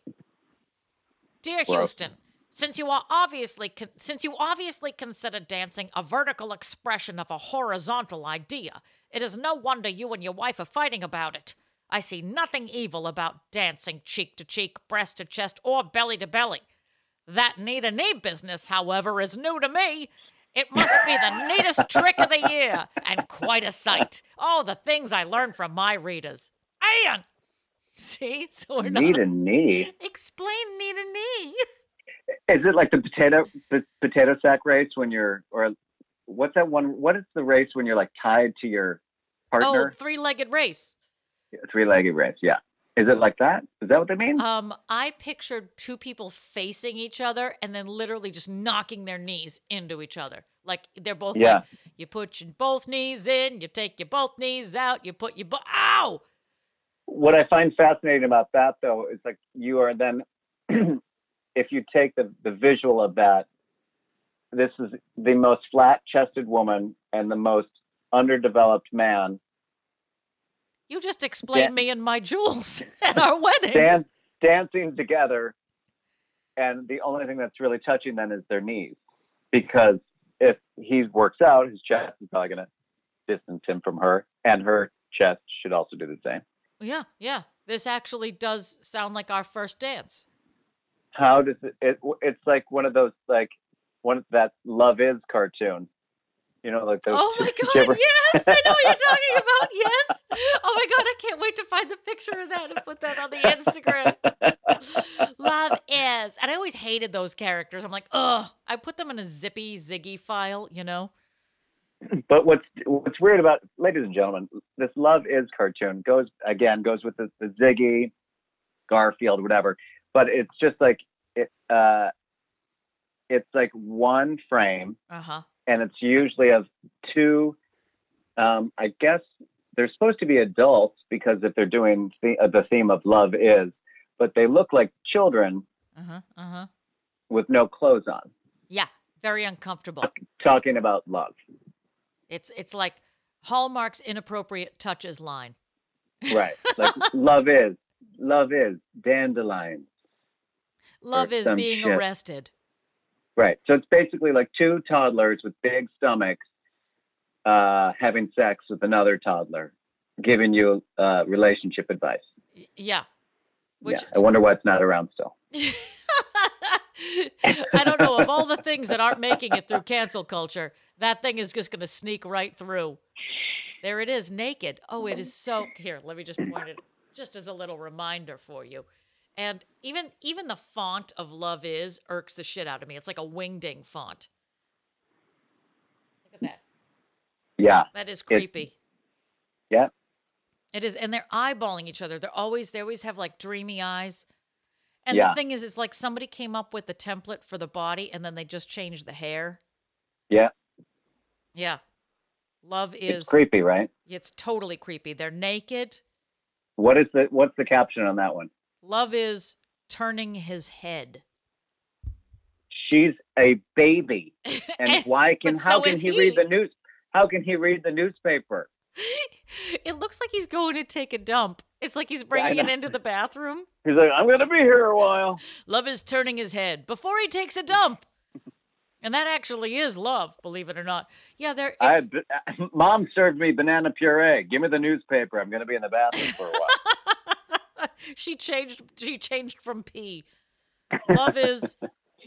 Dear. Houston, since you are obviously con- since you obviously consider dancing a vertical expression of a horizontal idea, it is no wonder you and your wife are fighting about it. I see nothing evil about dancing cheek to cheek, breast to chest, or belly to belly. That knee to knee business, however, is new to me. It must be the neatest trick of the year and quite a sight. Oh, the things I learn from my readers. And see, so we're
Knee
not
to knee.
explain knee to knee.
Is it like the potato the potato sack race when you're or what's that one? What is the race when you're like tied to your
Oh,
partner?
three legged race.
Three legged race. Yeah. Is it like that? Is that what they mean?
Um, I pictured two people facing each other and then literally just knocking their knees into each other. Like they're both
Yeah.
like, you put your both knees in, you take your both knees out, you put your bo- ow.
what I find fascinating about that though is like you are then if you take the, the visual of that, this is the most flat chested woman and the most underdeveloped man
You just explained
Dan-
me and my Jules at our wedding.
dan- dancing together and the only thing that's really touching then is their knees. Because if he works out, his chest is probably gonna distance him from her and her chest should also do the same.
yeah, yeah. This actually does sound like our first dance.
How does it, it it's like one of those like one of that love is cartoon you know like those
Oh my god, yes! I know what you're talking about. Yes. Oh my god, I can't wait to find the picture of that and put that on the Instagram. Love is. And I always hated those characters. I'm like, ugh. I put them in a zippy ziggy file, you know?
but what's what's weird about ladies and gentlemen this love is cartoon goes again goes with the, the ziggy garfield whatever but it's just like it uh it's like one frame
Uh-huh.
and it's usually of two um i guess they're supposed to be adults because if they're doing the, uh, the theme of love is but they look like children
Uh-huh. Uh-huh.
with no clothes on
Yeah. Very uncomfortable.
talking about love
It's it's like Hallmark's inappropriate touches line.
right like love is love is dandelion
Love is being
shit.
arrested.
right so it's basically like two toddlers with big stomachs uh having sex with another toddler giving you uh relationship advice
Yeah. Which
yeah i wonder why it's not around still
I don't know. Of all the things that aren't making it through cancel culture, that thing is just going to sneak right through. There it is, naked. Oh, it is so. Here, let me just point it, just as a little reminder for you. And even even the font of "Love Is" irks the shit out of me. It's like a wingding font. Look at that.
yeah
That is creepy.
yeah
It is, and they're eyeballing each other. They're always they always have like dreamy eyes. And
Yeah.
the thing is, it's like somebody came up with the template for the body, and then they just changed the hair.
Yeah,
Yeah, love is
it's creepy, right?
it's totally creepy. They're naked.
What is the what's the caption on that one?
Love is turning his head.
She's a baby, and why can how
so
can
is
he, read the news? How can he read the newspaper?
it looks like he's going to take a dump. It's like he's bringing it into the bathroom.
He's like, I'm gonna be here a while.
Love is turning his head before he takes a dump. And that actually is love, believe it or not. Yeah, there.
I mom served me banana puree. Give me the newspaper. I'm gonna be in the bathroom for a while.
she changed. She changed from P. Love is.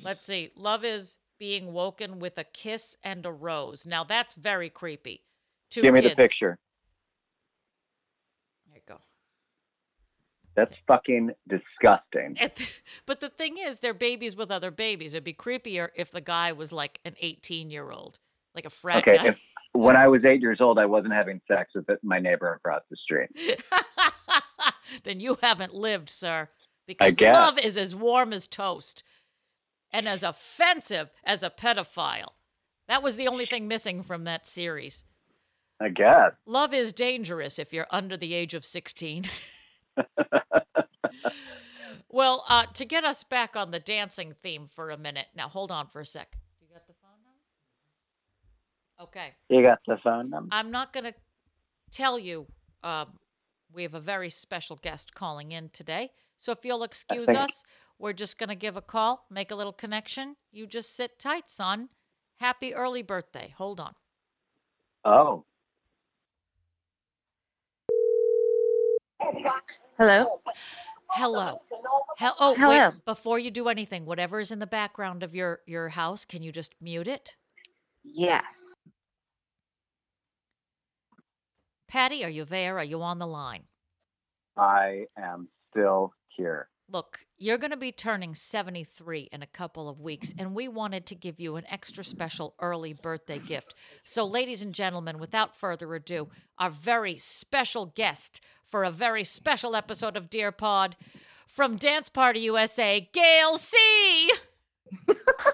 let's see. Love is being woken with a kiss and a rose. Now that's very creepy. Two
Give me the picture.
There you go.
That's fucking disgusting.
But the thing is, they're babies with other babies. It'd be creepier if the guy was like an 18 year old, like a frat
Okay,
guy.
if when I was eight years old, I wasn't having sex with my neighbor across the street.
then you haven't lived, sir. Because love is as warm as toast and as offensive as a pedophile. That was the only thing missing from that series.
I guess.
Love is dangerous if you're under the age of 16. well, uh, to get us back on the dancing theme for a minute. Now, hold on for a sec. You got the phone number? Okay.
You got the phone number?
I'm not going to tell you. Um, we have a very special guest calling in today. So if you'll excuse
think-
us, we're just going to give a call, make a little connection. You just sit tight, son. Happy early birthday. Hold on.
Oh,
Hello?
Hello. Hel- oh,
Hello.
wait. Before you do anything, whatever is in the background of your, your house, can you just mute it?
Yes.
Patty, are you there? Are you on the line?
I am still here.
Look, you're going to be turning 73 in a couple of weeks, and we wanted to give you an extra special early birthday gift. So, ladies and gentlemen, without further ado, our very special guest for a very special episode of Dear Pod from Dance Party USA, Gail C.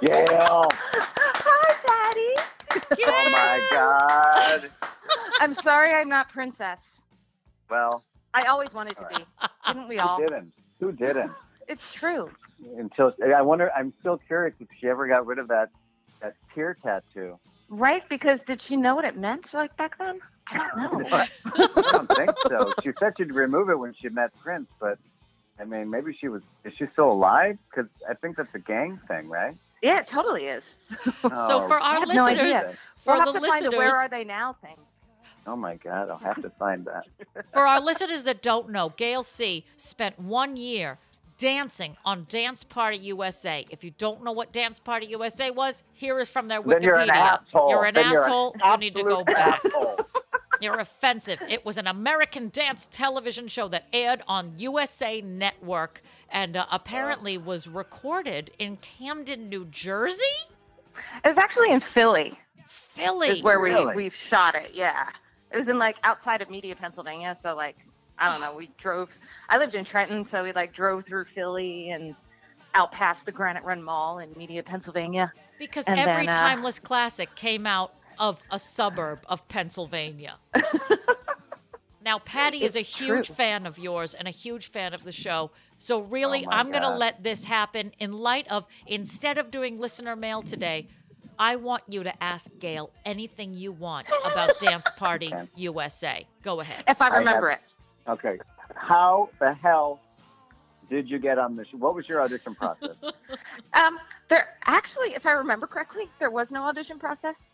Gail!
Hi, Patty.
oh my God!
I'm sorry I'm not princess.
Well,
I always wanted to be. Didn't we all?
who didn't? Who didn't?
It's true.
Until I wonder. I'm still curious if she ever got rid of that that tear tattoo.
Right? Because did she know what it meant like back then? I don't know.
I don't think so. She said she'd remove it when she met Prince, but I mean, maybe she was. Is she still alive? Because I think that's a gang thing, right?
yeah, it totally is.
So,
Oh,
for our
have no
listeners,
idea.
for
we'll
the
have to find a
listeners,
where are they now thing.
Oh my God! I'll have to find that.
For our listeners that don't know, Gail C spent one year dancing on Dance Party USA. If you don't know what Dance Party USA was, here is from their Wikipedia.
Then you're an asshole.
You're an
Then you're an
asshole. you need to go back. You're offensive. It was an American dance television show that aired on USA Network and uh, apparently was recorded in Camden, New Jersey?
It was actually in Philly.
Philly.
Is where we
Really?
we shot it. Yeah, it was in like outside of Media, Pennsylvania. So like I don't know. We drove. I lived in Trenton, so we like drove through Philly and out past the Granite Run Mall in Media, Pennsylvania.
Because
And
every
then, uh,
timeless classic came out of a suburb of Pennsylvania. now, Patty is a huge
true.
fan of yours and a huge fan of the show. So, really,
Oh
I'm going to let this happen in light of instead of doing listener mail today, I want you to ask Gail anything you want about Dance Party
Okay.
USA. Go ahead.
If I
I
remember it.
Okay. How the hell did you get on the show? What was your audition process?
Um, there actually, if I remember correctly, there was no audition process.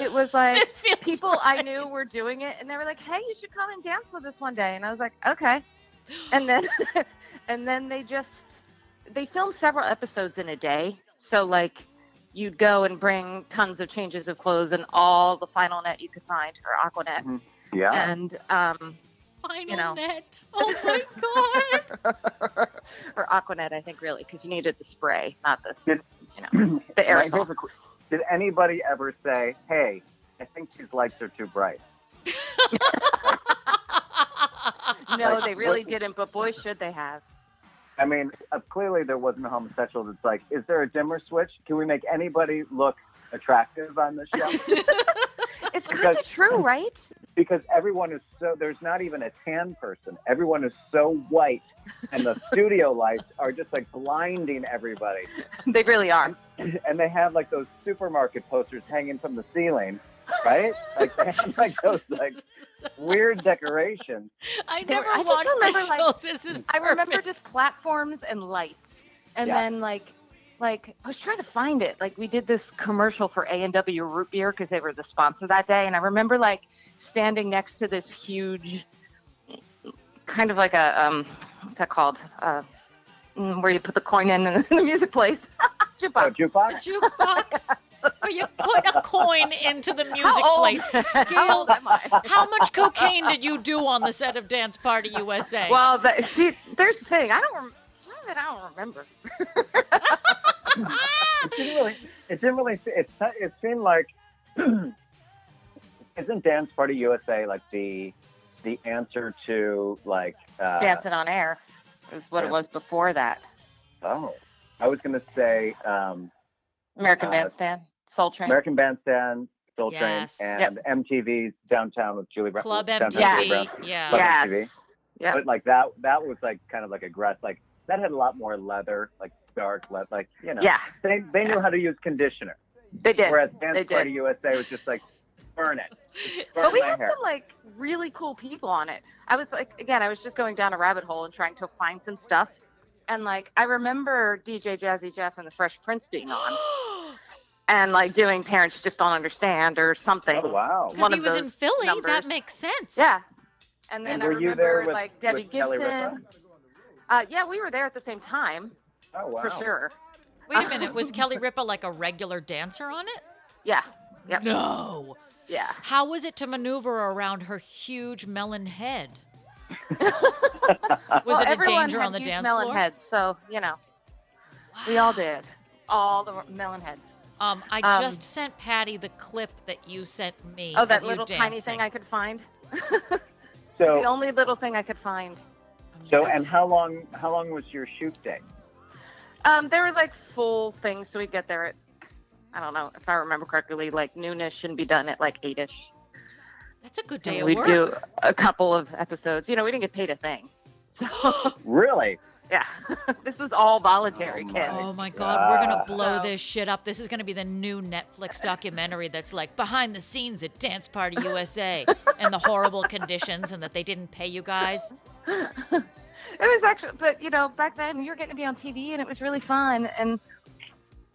It was like
It
people
right.
I knew were doing it, and they were like, "Hey, you should come and dance with us one day." And I was like, "Okay." And then, and then they just they filmed several episodes in a day. So like, you'd go and bring tons of changes of clothes and all the final net you could find, or Aquanet,
Mhm. Yeah.
and um,
Final
know.
net. Oh my God.
or Aquanet, I think really, because you needed the spray, not the
Did-
you know the
Right,
aerosol.
a Did anybody ever say, "Hey, I think these lights are too bright"?
no, they really didn't. But boy, should they have.
I mean, uh, clearly there wasn't a homosexual that's like, is there a dimmer switch? Can we make anybody look attractive on this show?
It's kind of true, right?
because everyone is so, there's not even a tan person. Everyone is so white, and the studio lights are just like blinding everybody.
they really are.
And they have like those supermarket posters hanging from the ceiling, right? Like they have like those like weird decorations.
I
They were-
never
I just
watched the
remember, like-
this is
I remember
perfect.
just platforms and lights, and
Yeah.
then like, like I was trying to find it. Like we did this commercial for A and W root beer because they were the sponsor that day, and I remember like standing next to this huge, kind of like a um, what's that called? Uh, mm, where you put the coin in and the music plays.
Oh,
Jukebox.
jukebox.
Jukebox where you put a coin into the music
How old,
place.
how
Gail,
old am I?
How much cocaine did you do on the set of Dance Party USA?
Well, the, see, there's the thing. I don't. Rem- some of it I don't remember.
It didn't really. It didn't really. It it seemed like. isn't Dance Party USA like the the answer to like uh,
Dancing on air was what it was before that.
Oh, I was gonna say um,
American
Uh,
Bandstand, Soul Train.
American Bandstand, Soul
Yes.
Train, and MTV's Downtown with Julie Brown.
Club
Downtown with
Yeah.
Julie Brown.
MTV. Yeah.
Club
yes.
MTV.
Yeah.
But like that, that was like kind of like a aggressive. Like that had a lot more leather, like dark leather. Like you know,
Yeah.
they they knew how to use conditioner.
They did.
Whereas Dance
They did.
Party USA was just like burn it. Burn
But we had
hair.
some like really cool people on it. I was like, again, I was just going down a rabbit hole and trying to find some stuff. And like, I remember DJ Jazzy Jeff and the Fresh Prince being on and like doing Parents Just Don't Understand or something.
Oh wow.
One
Because he was in
those
Philly. That makes sense.
Yeah. And then
And
I
were you
remember
there with-
like Debbie
with Kelly Ripa?
Gibson. Uh, yeah, we were there at the same time
Oh wow.
for sure.
Wait a minute. Was Kelly Ripa like a regular dancer on it?
Yeah. Yep.
No.
Yeah.
How was it to maneuver around her huge melon head? Was
well,
it a danger
had
on the
huge
dance
melon
floor?
heads, so you know, we all did. All the melon heads.
Um, I
Um,
just sent Patty the clip that you sent me.
Oh, that
you
little tiny thing. I could find.
So
the only little thing I could find.
so
Amazing.
and how long how long was your shoot day?
Um, there were like full things, so we'd get there at I don't know if I remember correctly, like noonish and be done at like eight-ish.
That's a good day
And
of
we'd
work.
do a couple of episodes. You know, we didn't get paid a thing. So
Really?
Yeah, this was all voluntary,
Oh,
kids.
my
Oh my God, we're gonna blow
So-
this shit up. This is gonna be the new Netflix documentary that's like behind the scenes at Dance Party USA and the horrible conditions and that they didn't pay you guys.
it was actually, but you know, back then you were getting to be on TV and it was really fun. And,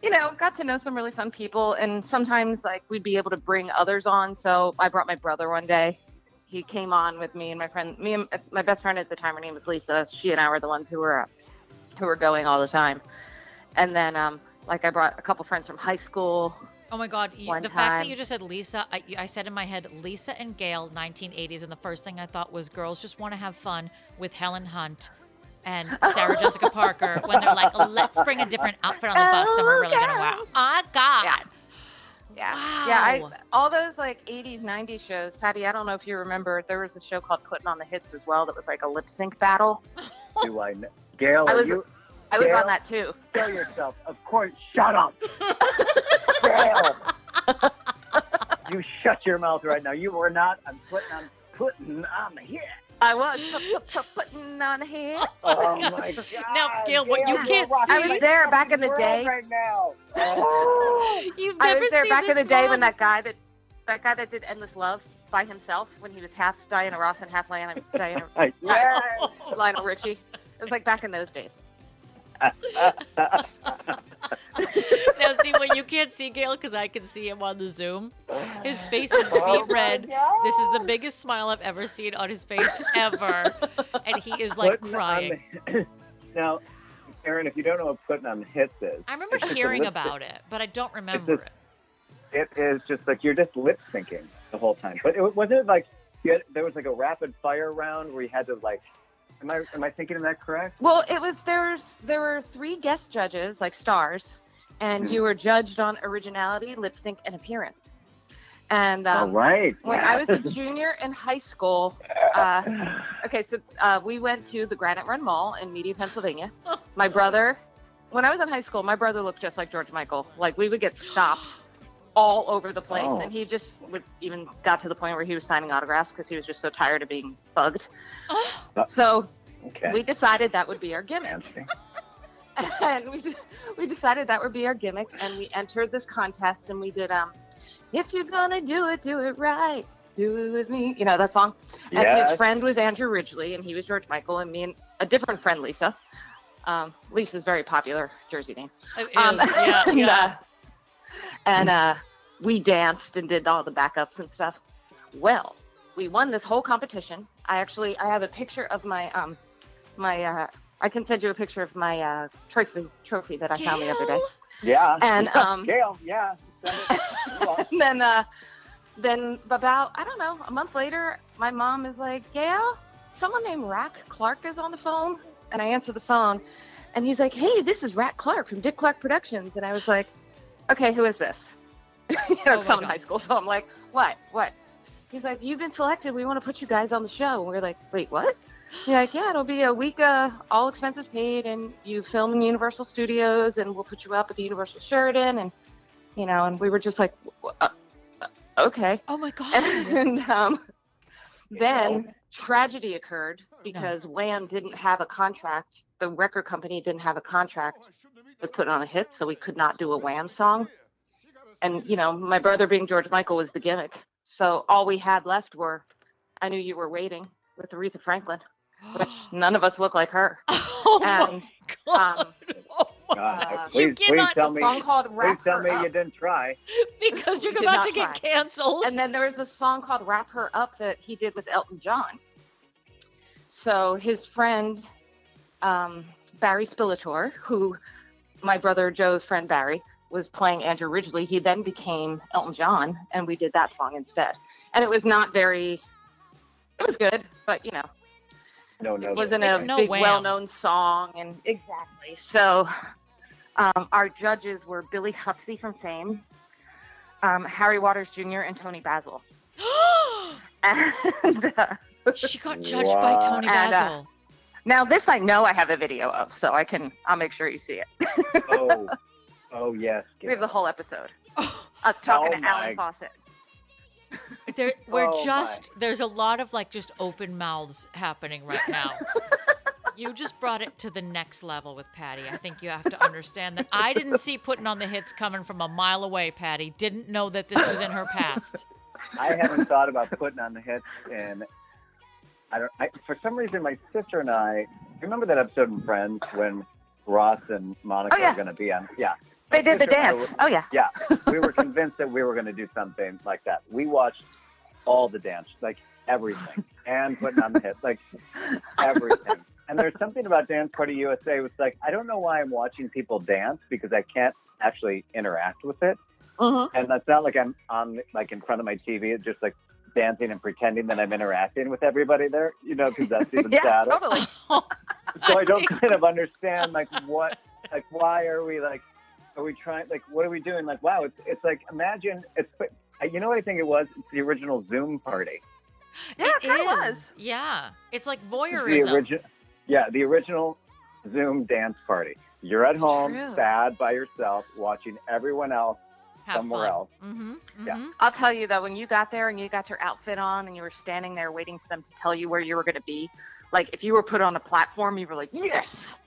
you know, got to know some really fun people. And sometimes, like, we'd be able to bring others on. So I brought my brother one day. He came on with me and my friend, me and my best friend at the time, her name was Lisa. She and I were the ones who were, who were going all the time. And then, um, like, I brought a couple friends from high school.
Oh my God, you, the fact that you just said Lisa, I, I said in my head, Lisa and Gail, 1980s, and the first thing I thought was girls just want to have fun with Helen Hunt and Sarah Jessica Parker when they're like, let's bring a different outfit on the bus that we're really gonna wow. Oh God.
Yeah. Yeah. Yeah, I, all those like 80s, 90s shows. Patty, I don't know if you remember, there was a show called Putting on the Hits as well that was like a lip sync battle.
Do I know? Gail,
I was-
you
I was
Gail?
on that too.
kill yourself? Of course. Shut up. Gail. you shut your mouth right now. You were not. I'm putting on putting on the hit.
I was put, put, put, putting on the hits.
Oh my god.
Now, Gail, what you
you're
can't
rocking
I was there back in the
world
day.
Right now. Oh.
You've
I was there back in the day when that guy that that guy that did Endless Love by himself when he was half Diana Ross and half Diana, Diana
Yes.
Lionel Richie. It was like back in those days.
Now, see what you can't see, Gail, because I can see him on the Zoom. His face is
Oh
beet red. This is the biggest smile I've ever seen on his face ever, and he is like
Putting
crying.
the- now, Aaron, if you don't know what putting on the hits is,
I remember
it's just a
hearing about it, but I don't remember
just-
it.
it is just like you're just lip syncing the whole time. But it wasn't it like had, there was like a rapid fire round where you had to like. Am I am I thinking of that correct?
Well, it was there's there were three guest judges, like stars, and you were judged on originality, lip sync, and appearance. And
All
um,
right.
when I was a junior in high school, uh, okay, so uh, we went to the Granite Run Mall in Media, Pennsylvania. My brother, when I was in high school, my brother looked just like George Michael. Like we would get stopped all over the place,
Oh.
and he just would even got to the point where he was signing autographs because he was just so tired of being bugged. So
okay.
we decided that would be our gimmick, and we we decided that would be our gimmick, and we entered this contest, and we did um, if you're gonna do it, do it right. Do it with me, you know that song. And
Yes.
his friend was Andrew Ridgeley, and he was George Michael, and me and a different friend, Lisa. Um, Lisa's very popular Jersey name.
It
Um,
is, yeah,
and, uh, and uh, we danced and did all the backups and stuff. Well, we won this whole competition. I actually I have a picture of my um my uh, I can send you a picture of my uh, trophy trophy that I found the other day.
Yeah.
And, um,
Gail, yeah. send it. Go on.
and then uh, then about I don't know a month later, my mom is like, Gail, someone named Rac Clark is on the phone, and I answer the phone, and he's like, Hey, this is Rac Clark from Dick Clark Productions, and I was like, Okay, who is this? you know,
Oh
I'm in high school, so I'm like, What? What? He's like, You've been selected. We want to put you guys on the show. And we're like, Wait, what? He's like, Yeah, it'll be a week, uh, all expenses paid, and you film in Universal Studios, and we'll put you up at the Universal Sheraton, and you know, and we were just like, uh, uh, okay.
Oh my god.
And um, then tragedy occurred because Wham didn't have a contract. The record company didn't have a contract to put on a hit, so we could not do a Wham song. And you know, my brother being George Michael was the gimmick. So all we had left were "I Knew You Were Waiting" with Aretha Franklin, which none of us look like her.
oh my
and,
god.
um,
oh my
God, please,
You
please
cannot-
tell
A
me.
song called
Please tell
Her
me
Up."
you didn't try.
because you're about to get
try.
canceled.
And then there was a song called Wrap Her Up that he did with Elton John. So his friend, um, Barry Spillator, who my brother Joe's friend Barry was playing Andrew Ridgeley, he then became Elton John, and we did that song instead. And it was not very, it was good, but you know,
No, no.
it wasn't a
no
big,
Wham.
well-known song, and exactly. So, um, our judges were Billy Hufsey from Fame, um, Harry Waters Jr., and Toni Basil. And uh,
she got judged by
What?
Toni
And, uh,
Basil.
now this I know I have a video of, so I can I'll make sure you see it.
Oh, oh yes.
We have the whole episode. Us talking
Oh
to
Allen
Fawcett.
There, we're
Oh, my.
just there's a lot of like just open mouths happening right now. you just brought it to the next level with Patty. I think you have to understand that I didn't see putting on the hits coming from a mile away. Patty didn't know that this was in her past.
I haven't thought about putting on the hits, and I don't. I, for some reason, my sister and I remember that episode in Friends when Ross and Monica
Oh, yeah.
were going to be on. Yeah,
They did the
Sister and I
dance. Oh yeah.
Yeah, we were convinced that we were going to do something like that. We watched all the dance, like everything, and putting on the hits, like everything. And there's something about Dance Party USA. It's like I don't know why I'm watching people dance because I can't actually interact with it.
Mm-hmm.
And that's not like I'm on like in front of my TV, it's just like dancing and pretending that I'm interacting with everybody there, you know, because that's even sad.
Yeah,
sadder.
totally.
So I don't kind of understand like what, like why are we like, are we trying like what are we doing? Like wow, it's it's like imagine it's you know what I think it was? It's the original Zoom party.
Yeah, it kinda was.
Yeah, it's like
This is
voyeurism.
The original, yeah, the original Zoom dance party. You're at home,
true.
sad by yourself, watching everyone else
Have
somewhere
fun.
else.
Mm-hmm.
Yeah.
mm-hmm.
I'll tell you though, when you got there and you got your outfit on and you were standing there waiting for them to tell you where you were going to be, like if you were put on a platform, you were like, yes,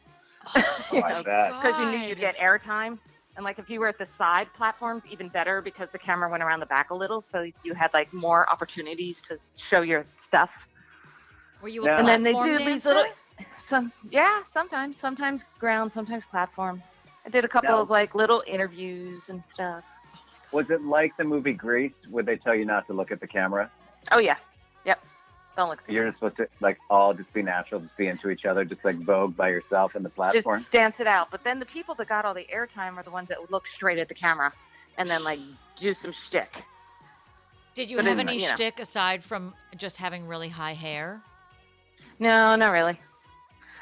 Oh,
You
I
know,
bet.
because you knew you'd get airtime. And like if you were at the side platforms, even better because the camera went around the back a little, so you had like more opportunities to show your stuff.
Were you a
Yeah.
And then they
platform
do these little, some yeah, sometimes, sometimes ground, sometimes platform. I did a couple
Now-
of like little interviews and stuff.
Was it like the movie Grease, Would they tell you not to look at the camera?
Oh yeah, yep. Don't look. at the
You're just supposed to like all just be natural, just be into each other, just like Vogue by yourself in the platform.
just
platform.
dance it out. But then the people that got all the airtime are the ones that would look straight at the camera and then like do some shtick.
Did you
But
have any
you know.
shtick aside from just having really high hair?
No, not really.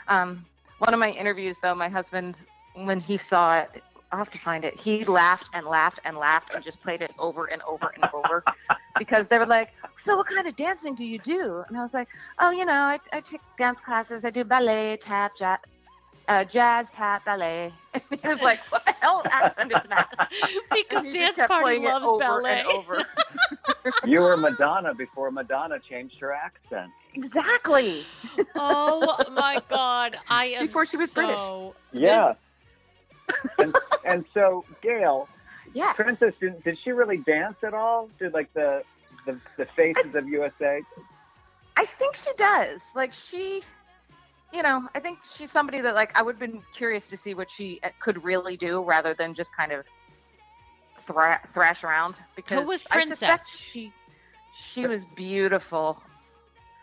Um, one of my interviews though, my husband, when he saw it, I'll have to find it. He laughed and laughed and laughed and just played it over and over and over because they were like, "So what kind of dancing do you do?" And I was like, "Oh, you know, I, I take dance classes. I do ballet, tap, jazz, uh, jazz, tap, ballet." And he was like, "What the hell accent is that?"
because dance party loves
over
ballet.
And over.
You were Madonna before Madonna changed her accent.
exactly.
oh my god, I am
Before she was British.
so
Yeah. and, and so, Gail,
Yeah.
Princess, did, did she really dance at all? Did like the the, the faces of USA?
I think she does. Like she, you know, I think she's somebody that like I would have been curious to see what she uh, could really do rather than just kind of thra- thrash around. Because
was Princess?
I suspect
Princess?
she she was beautiful.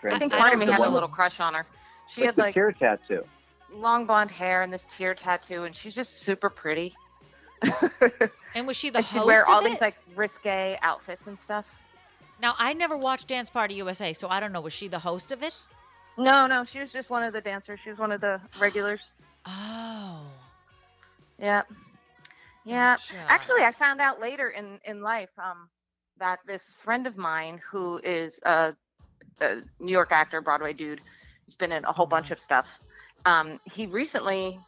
I think
Princess,
part of me had a little crush on her. She had
the
like
tear tattoo.
long blonde hair and this tear tattoo, and she's just super pretty.
And was she the
and she'd
host
wear
of
all
it?
these like risque outfits and stuff.
now I never watched Dance Party USA, so I don't know. Was she the host of it?
No, no, she was just one of the dancers. She was one of the regulars.
Oh,
Yeah. Yeah.
gotcha.
Actually, I found out later in in life um, that this friend of mine who is a, a New York actor, Broadway dude, who's been in a whole bunch of stuff. Um, he recently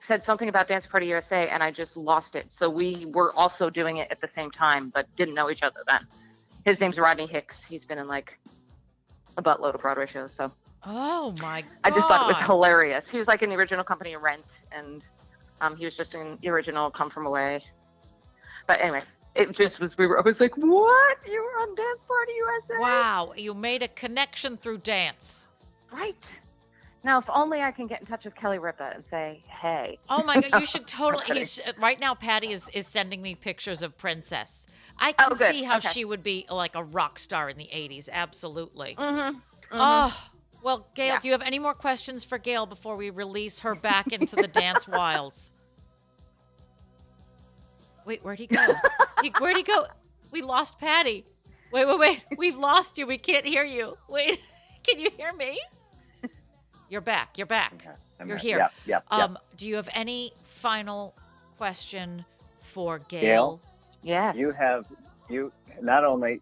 said something about Dance Party USA, and I just lost it. So we were also doing it at the same time, but didn't know each other then. His name's Rodney Hicks. He's been in like a buttload of Broadway shows. So
oh my god!
I just thought it was hilarious. He was like in the original company Rent, and um, he was just in the original Come From Away. But anyway, it just was. We were. I was like, "What? You were on Dance Party USA?"
Wow, you made a connection through dance.
Right. Now, if only I can get in touch with Kelly Ripa and say, "Hey."
Oh my god, you should totally. He's right now. Patty is is sending me pictures of Princess. I can
Oh,
see how
Okay.
she would be like a rock star in the '80s. Absolutely.
Mm-hmm.
Oh well, Gail,
Yeah.
do you have any more questions for Gail before we release her back into the dance wilds? Wait, where'd he go? he, where'd he go? We lost Patty. Wait, wait, wait. We've lost you. We can't hear you. Wait, can you hear me? You're back. You're back.
I'm
You're
not-
here.
Yeah, yeah, yeah.
Um, do you have any final question for Gail?
Gail?
Yes.
You have you not only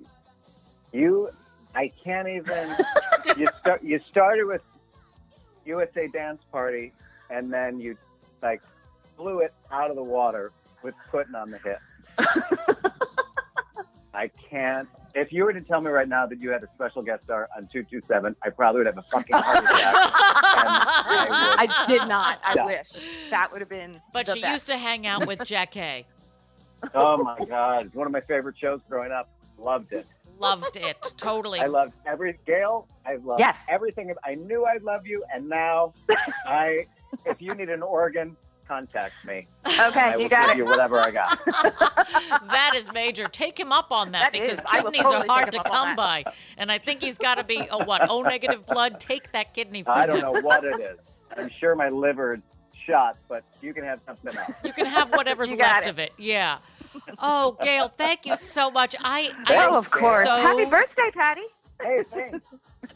you. I can't even. you start. You started with USA Dance Party, and then you like blew it out of the water with putting on the hit. I can't. If you were to tell me right now that you had a special guest star on 227, I probably would have a fucking heart attack. I
I did not. I
Yeah.
wish that would have been.
But
the
she
best.
used to hang out with Jackée.
oh my God. It's one of my favorite shows growing up. Loved it.
Loved it. Totally.
I loved every Gail. I loved
Yes.
everything. I knew I'd love you, and now I. If you need an organ, contact me. I
Okay,
will
you got
give
it.
you whatever I got.
that is major. Take him up on that,
That
because
is.
Kidneys
totally
are hard to
him up on
come by. And I think he's got to be a what? O negative blood. Take that kidney.
I don't know what it is. I'm sure my liver shot, but you can have something else.
You can have whatever's left
it.
of it. Yeah. Oh, Gail, thank you so much. I, I am
Oh, of course.
so-
Happy birthday, Patty.
Hey, thanks.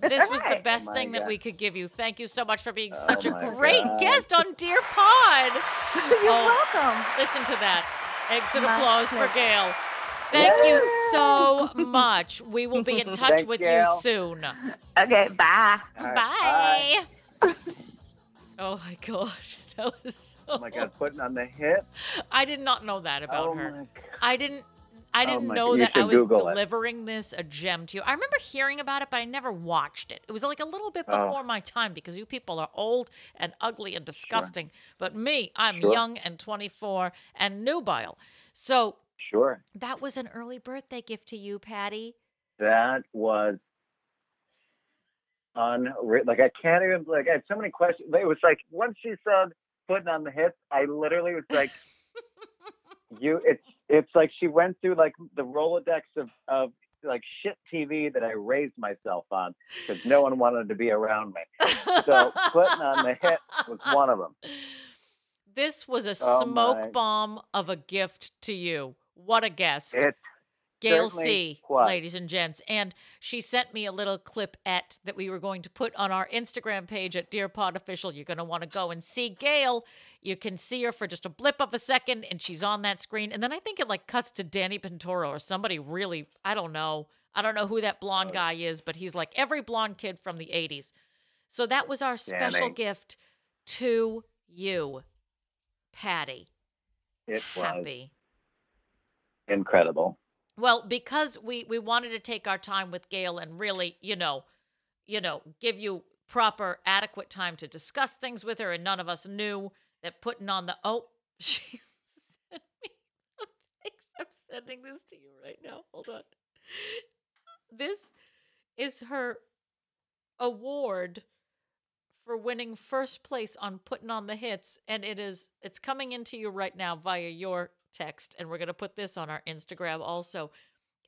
This was the best
Oh my
thing that we could give you. Thank you so much for being
Oh
such a great
God.
guest on Dear Pod.
You're
Oh.
welcome.
Listen to that. Exit
My
applause for. Gail. Thank you so much. We will be in touch with
Gail.
you soon.
Okay, bye.
All right,
Bye. oh my gosh. That was so
Oh my God, putting on the hip.
I did not know that about
oh
her.
my God.
I didn't I
Oh
didn't
my
know
God,
that I was
Google it.
delivering this a gem to you. I remember hearing about it, but I never watched it. It was like a little bit
Oh.
before my time because you people are old and ugly and disgusting. But me, I'm
Sure.
young and 24 and nubile. So
Sure.
that was an early birthday gift to you, Patty.
That was unreal. Like I can't even like I had so many questions. It was like once she said putting on the hits, I literally was like, you. It's it's like she went through like the rolodex of of like shit TV that I raised myself on because no one wanted to be around me. So putting on the hit was one of them.
This was a
Oh,
smoke
my.
bomb of a gift to you. What a guest.
It
Gail C,
was.
ladies and gents. And she sent me a little clip at that we were going to put on our Instagram page at Dear Pod Official. You're going to want to go and see Gail. You can see her for just a blip of a second, and she's on that screen. And then I think it like cuts to Danny Pintauro or somebody really, I don't know. I don't know who that blonde guy is, but he's like every blonde kid from the 80s. So that was our special
Danny.
gift to you, Patty.
It was
Happy.
incredible.
Well, because we we wanted to take our time with Gail and really, you know, you know, give you proper adequate time to discuss things with her and none of us knew that putting on the oh, she sent me a picture. I'm sending this to you right now. Hold on. This is her award for winning first place on putting on the hits and it is it's coming into you right now via your text and we're going to put this on our Instagram also.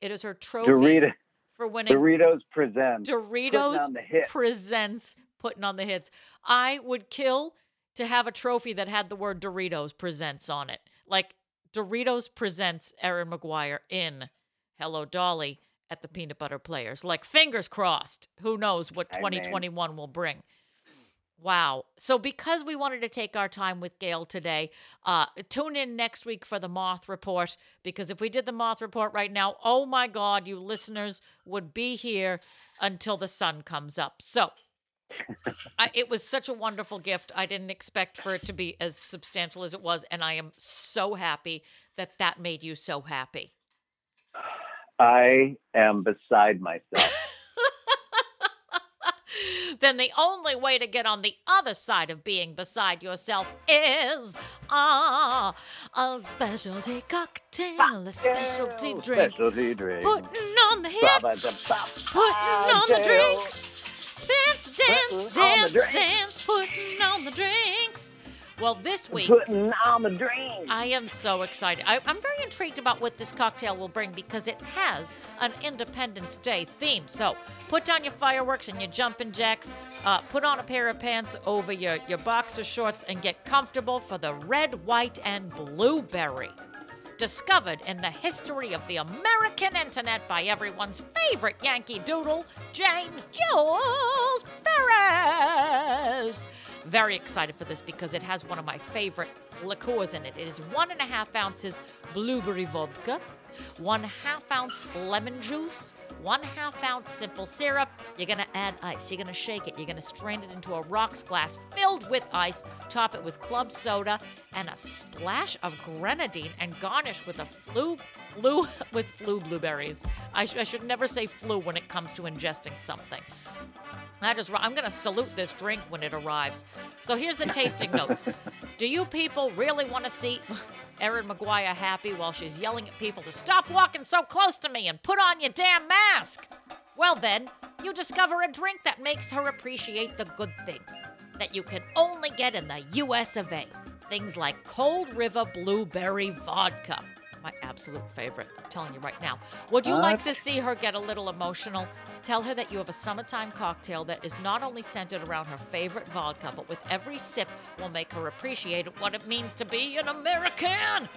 It is her trophy
Dorito,
for winning
Doritos presents
Doritos
putting on the hit.
presents putting on the hits. I would kill to have a trophy that had the word Doritos presents on it. Like Doritos presents Erin McGuire in Hello Dolly at the Peanut Butter Players. Like fingers crossed. Who knows what
I mean-
2021 will bring. Wow. So because we wanted to take our time with Gail today, uh, tune in next week for the Moth Report because if we did the Moth Report right now, oh my God, you listeners would be here until the sun comes up. So I, it was such a wonderful gift. I didn't expect for it to be as substantial as it was, and I am so happy that that made you so happy.
I am beside myself.
Then the only way to get on the other side of being beside yourself is ah a specialty cocktail, a specialty drink,
Specialty drink.
putting on the hits, putting on the drinks, dance, dance, dance, dance, putting on the drinks. Well, this week.
Putting on the drink.
I am so excited. I, I'm very intrigued about what this cocktail will bring because it has an Independence Day theme. So put down your fireworks and your jumping jacks. Uh, put on a pair of pants over your, your boxer shorts and get comfortable for the red, white, and blueberry. Discovered in the history of the American internet by everyone's favorite Yankee Doodle, James Jules Ferris. Very excited for this because it has one of my favorite liqueurs in it. It is one and a half ounces blueberry vodka, one half ounce lemon juice, one half ounce simple syrup. You're gonna add ice. You're gonna shake it. You're gonna strain it into a rocks glass filled with ice. Top it with club soda and a splash of grenadine, and garnish with a flu, flu with flu blueberries. I, sh- I should never say flu when it comes to ingesting something. Is right. I'm going to salute this drink when it arrives. So here's the tasting notes. Do you people really want to see Erin McGuire happy while she's yelling at people to stop walking so close to me and put on your damn mask? Well, then, you discover a drink that makes her appreciate the good things that you can only get in the US of A. Things like Cold River Blueberry Vodka. My absolute favorite. I'm telling you right now. Would you like to see her get a little emotional? Tell her that you have a summertime cocktail that is not only centered around her favorite vodka, but with every sip will make her appreciate what it means to be an American.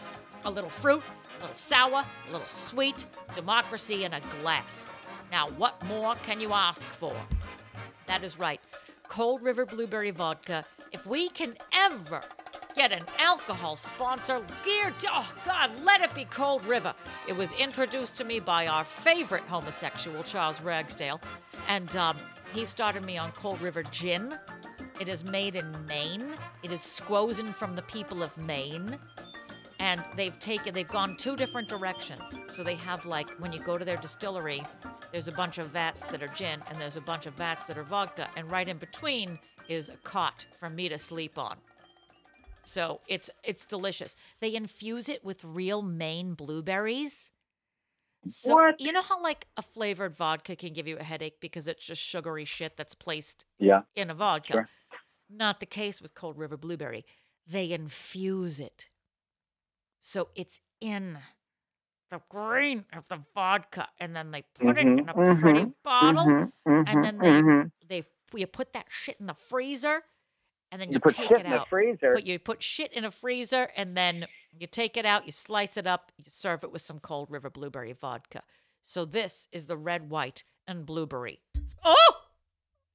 A little fruit, a little sour, a little sweet, democracy in a glass. Now, what more can you ask for? That is right. Cold River Blueberry Vodka. If we can ever get an alcohol sponsor geared to, oh God, let it be Cold River. It was introduced to me by our favorite homosexual, Charles Ragsdale, and um, he started me on Cold River Gin. It is made in Maine. It is squozen from the people of Maine and they've taken they've gone two different directions so they have like when you go to their distillery there's a bunch of vats that are gin and there's a bunch of vats that are vodka and right in between is a cot for me to sleep on so it's it's delicious they infuse it with real maine blueberries so
What?
you know how like a flavored vodka can give you a headache because it's just sugary shit that's placed
Yeah.
in a vodka.
Sure.
Not the case with Cold River Blueberry. They infuse it. So it's in the green of the vodka and then they put it in a
Mhm,
pretty bottle
mhm,
and then
mhm,
they
mhm.
they you put that shit in the freezer and then you,
you put
take
shit
it
in the
out.
freezer.
But you put shit in a freezer and then You take it out, you slice it up, you serve it with some cold river blueberry vodka. So this is the red, white, and blueberry. Oh!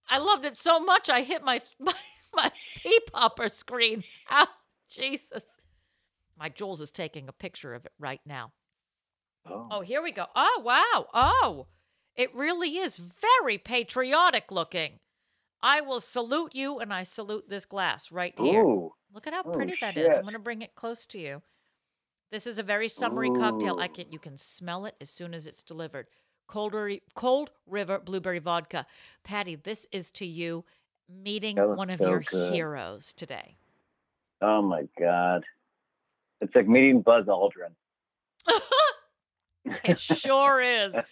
I loved it so much I hit my my, my pea popper screen. Ow, Jesus. My Jules is taking a picture of it right now.
Oh.
Oh, here we go. Oh, wow. Oh, it really is very patriotic looking. I will salute you and I salute this glass right here.
Ooh.
Look at how
Oh,
pretty that is. I'm going to bring it close to you. This is a very summery cocktail. I
Ooh.
can you can smell it as soon as it's delivered. Cold, cold river blueberry vodka. Patty, this is to you meeting one of
so
your
good.
heroes today.
Oh my God. It's like meeting Buzz Aldrin.
it sure is.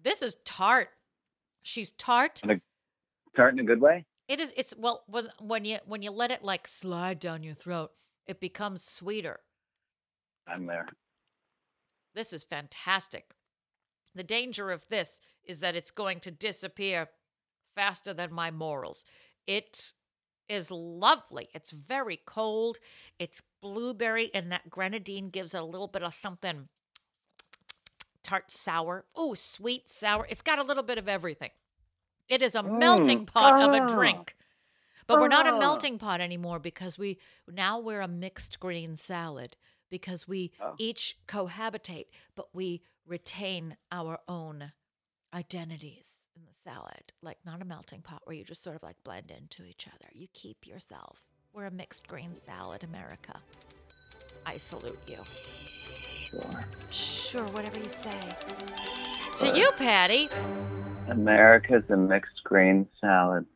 This is tart. She's tart.
Tart in a good way?
It is. It's well when when you when you let it like slide down your throat, it becomes sweeter.
I'm there.
This is fantastic. The danger of this is that it's going to disappear faster than my morals. It is lovely. It's very cold. It's blueberry, and that grenadine gives it a little bit of something tart sour. Oh, sweet sour. It's got a little bit of everything. It is a
Mm.
melting pot of a
Ah.
drink. But we're not a
Ah.
melting pot anymore because we now we're a mixed green salad because we
Oh.
each cohabitate, but we retain our own identities in the salad. Like not a melting pot where you just sort of like blend into each other. You keep yourself. We're a mixed green salad, America. I salute you.
Sure.
Sure, whatever you say. To you, Patty.
America's a mixed grain salad.